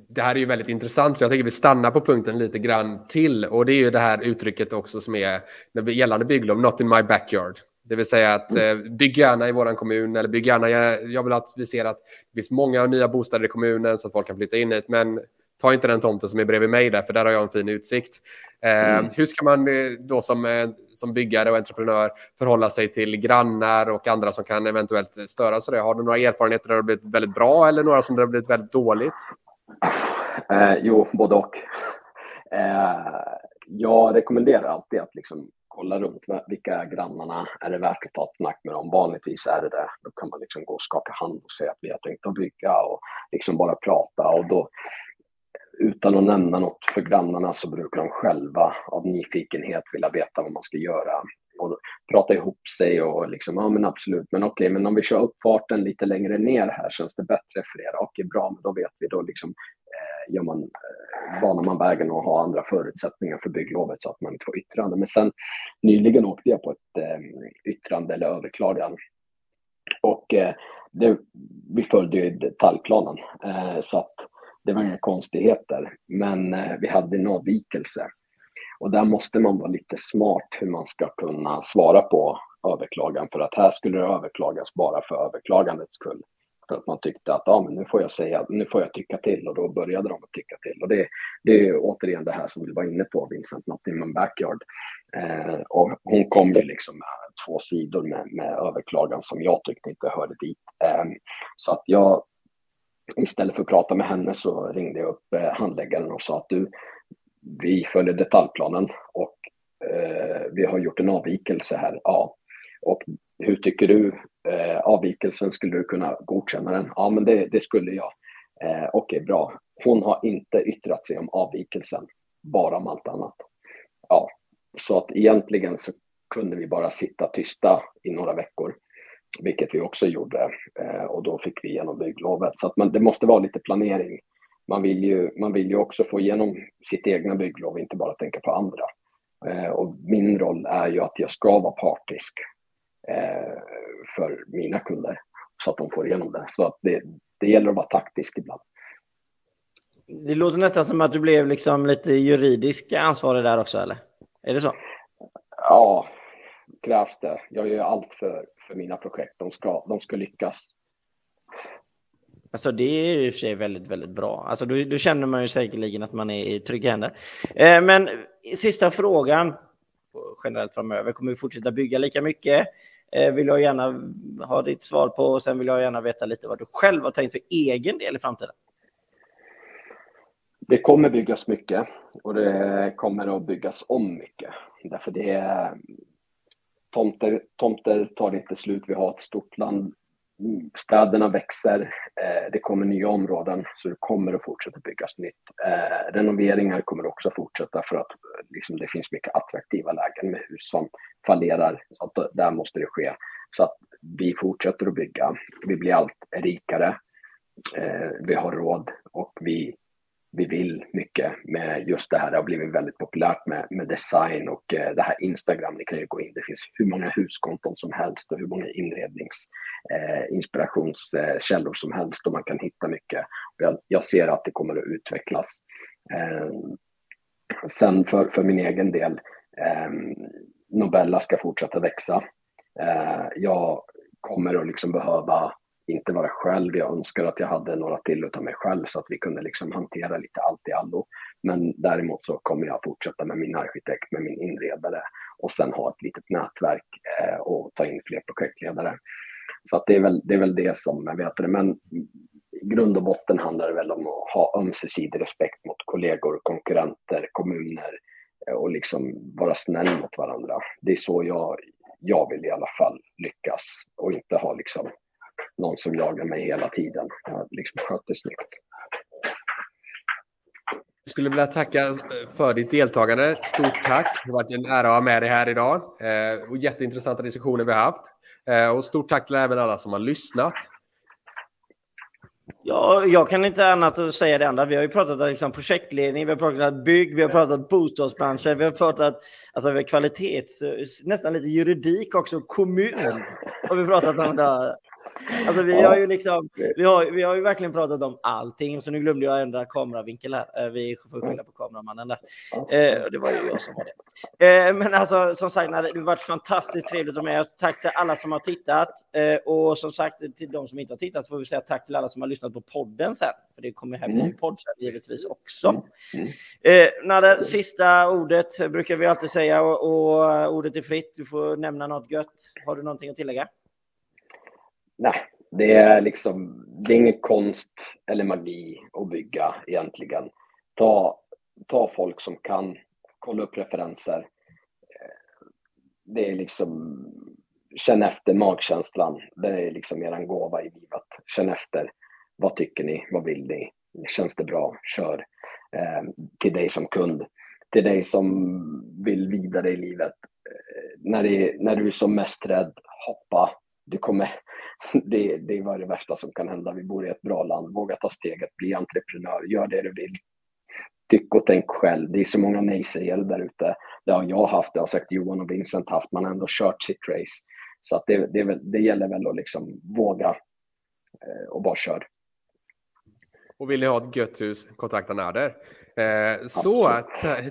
det här är ju väldigt intressant, så jag tänker vi stannar på punkten lite grann till. Och det är ju det här uttrycket också som är gällande bygglov, not in my backyard. Det vill säga att mm. eh, bygg gärna i vår kommun eller bygg gärna. Jag, jag vill att vi ser att det finns många nya bostäder i kommunen så att folk kan flytta in hit. Men ta inte den tomten som är bredvid mig där, för där har jag en fin utsikt. Eh, mm. Hur ska man eh, då som, eh, som byggare och entreprenör förhålla sig till grannar och andra som kan eventuellt störas av det? Har du några erfarenheter där det har blivit väldigt bra eller några som det har blivit väldigt dåligt? Eh, jo, både och. Eh, jag rekommenderar alltid att liksom kolla runt vilka grannarna är det värt att ta ett snack med dem. Vanligtvis är det det. Då kan man liksom gå och skaka hand och säga att vi har tänkt att bygga och liksom bara prata och då utan att nämna något för grannarna så brukar de själva av nyfikenhet vilja veta vad man ska göra och prata ihop sig och liksom, ja men absolut, men okej, okay, men om vi kör upp farten lite längre ner här, känns det bättre för er? Okej, bra, men då vet vi, då liksom eh, gör man, eh, banar man vägen och har andra förutsättningar för bygglovet så att man inte får yttrande. Men sen nyligen åkte jag på ett eh, yttrande eller överklagan och eh, det, vi följde ju detaljplanen eh, så att det var inga konstigheter, men eh, vi hade en avvikelse. Och där måste man vara lite smart hur man ska kunna svara på överklagan, för att här skulle det överklagas bara för överklagandets skull. För att man tyckte att ja, men nu, får jag säga, nu får jag tycka till och då började de att tycka till. Och det, det är återigen det här som du var inne på, Vincent Not in my backyard. Eh, och hon kom ju liksom med två sidor med, med överklagan som jag tyckte inte hörde dit. Eh, så att jag istället för att prata med henne så ringde jag upp eh, handläggaren och sa att du, vi följer detaljplanen och eh, vi har gjort en avvikelse här. Ja. Och hur tycker du eh, avvikelsen, skulle du kunna godkänna den? Ja, men det, det skulle jag. Eh, Okej, okay, bra. Hon har inte yttrat sig om avvikelsen, bara om allt annat. Ja, så att egentligen så kunde vi bara sitta tysta i några veckor, vilket vi också gjorde. Eh, och då fick vi igenom bygglovet. Så att man, det måste vara lite planering. Man vill, ju, man vill ju också få igenom sitt egna bygglov, inte bara tänka på andra. Eh, och min roll är ju att jag ska vara partisk eh, för mina kunder så att de får igenom det. Så att det, det gäller att vara taktisk ibland. Det låter nästan som att du blev liksom lite juridisk ansvarig där också, eller? Är det så? Ja, krävs det. Jag gör allt för, för mina projekt. De ska, de ska lyckas. Alltså det är i och för sig väldigt, väldigt bra. Alltså då, då känner man ju säkerligen att man är i trygga händer. Eh, men sista frågan generellt framöver. Kommer vi fortsätta bygga lika mycket? Eh, vill jag gärna ha ditt svar på och sen vill jag gärna veta lite vad du själv har tänkt för egen del i framtiden. Det kommer byggas mycket och det kommer att byggas om mycket. Därför det är tomter, tomter tar inte slut. Vi har ett stort land. Städerna växer. Eh, det kommer nya områden så det kommer att fortsätta byggas nytt. Eh, renoveringar kommer också att fortsätta för att eh, liksom, det finns mycket attraktiva lägen med hus som fallerar. Så att där måste det ske. Så att vi fortsätter att bygga. Vi blir allt rikare. Vi har råd och vi vi vill mycket med just det här. Det har blivit väldigt populärt med, med design och eh, det här Instagram. Ni kan ju gå in. Det finns hur många huskonton som helst och hur många inredningsinspirationskällor eh, som helst och man kan hitta mycket. Jag, jag, ser att det kommer att utvecklas. Eh, sen för, för min egen del, eh, Nobella ska fortsätta växa. Eh, jag kommer att liksom behöva inte vara själv. Jag önskar att jag hade några till utav mig själv så att vi kunde liksom hantera lite allt i allo. Men däremot så kommer jag fortsätta med min arkitekt, med min inredare och sen ha ett litet nätverk eh, och ta in fler projektledare. Så att det, är väl, det är väl det som jag vet det. Men i grund och botten handlar det väl om att ha ömsesidig respekt mot kollegor, konkurrenter, kommuner eh, och liksom vara snäll mot varandra. Det är så jag, jag vill i alla fall lyckas och inte ha liksom någon som jagar mig hela tiden. Jag liksom skött det snyggt. Jag skulle vilja tacka för ditt deltagande. Stort tack. Det har varit en ära att ha med dig här idag. Eh, och jätteintressanta diskussioner vi har haft. Eh, och stort tack till även alla som har lyssnat. Ja, jag kan inte annat att säga det andra. Vi har ju pratat liksom, projektledning, vi har pratat bygg, vi har pratat bostadsbranschen, vi har pratat alltså, vi har kvalitets, nästan lite juridik också, kommun har vi pratat om. Där. Alltså vi har ju liksom, vi har, vi har ju verkligen pratat om allting. Så nu glömde jag ändra kameravinkel här. Eh, vi får skylla på kameramannen där. Eh, det var ju jag som var det. Eh, men alltså som sagt, det har varit fantastiskt trevligt att med oss. Tack till alla som har tittat. och som sagt, till de som inte har tittat så får vi säga tack till alla som har lyssnat på podden sen. För det kommer hem en mm. podd sen givetvis också. Mm. när det sista ordet brukar vi alltid säga och, och ordet är fritt. Du får nämna något gött. Har du någonting att tillägga? Nej, det är liksom, det är ingen konst eller magi att bygga egentligen. Ta, ta folk som kan, kolla upp referenser. Eh, det är liksom, känn efter magkänslan. Det är liksom er gåva i livet. Känn efter. Vad tycker ni? Vad vill ni? Känns det bra? Kör. Eh, till dig som kund. Till dig som vill vidare i livet. Eh, när, det, när du är som mest rädd, hoppa. Du kommer, det, det var det värsta som kan hända. Vi bor i ett bra land. Våga ta steget, bli entreprenör, gör det du vill. Tyck och tänk själv. Det är så många nej-sägare där ute. Det har jag haft, det har säkert Johan och Vincent haft. Man har ändå kört sitt race. Så att det, det, väl, det gäller väl att liksom våga eh, och bara kör. Och vill ni ha ett gött hus, kontakta Nader. Eh, så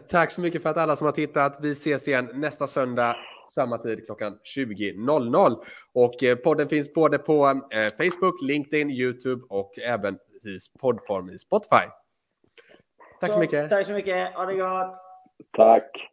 tack så mycket för att alla som har tittat. Vi ses igen nästa söndag samma tid klockan 20.00. Och eh, podden finns både på eh, Facebook, LinkedIn, YouTube och även i poddform i Spotify. Tack så, så mycket. Tack så mycket. Ha det gott. Tack.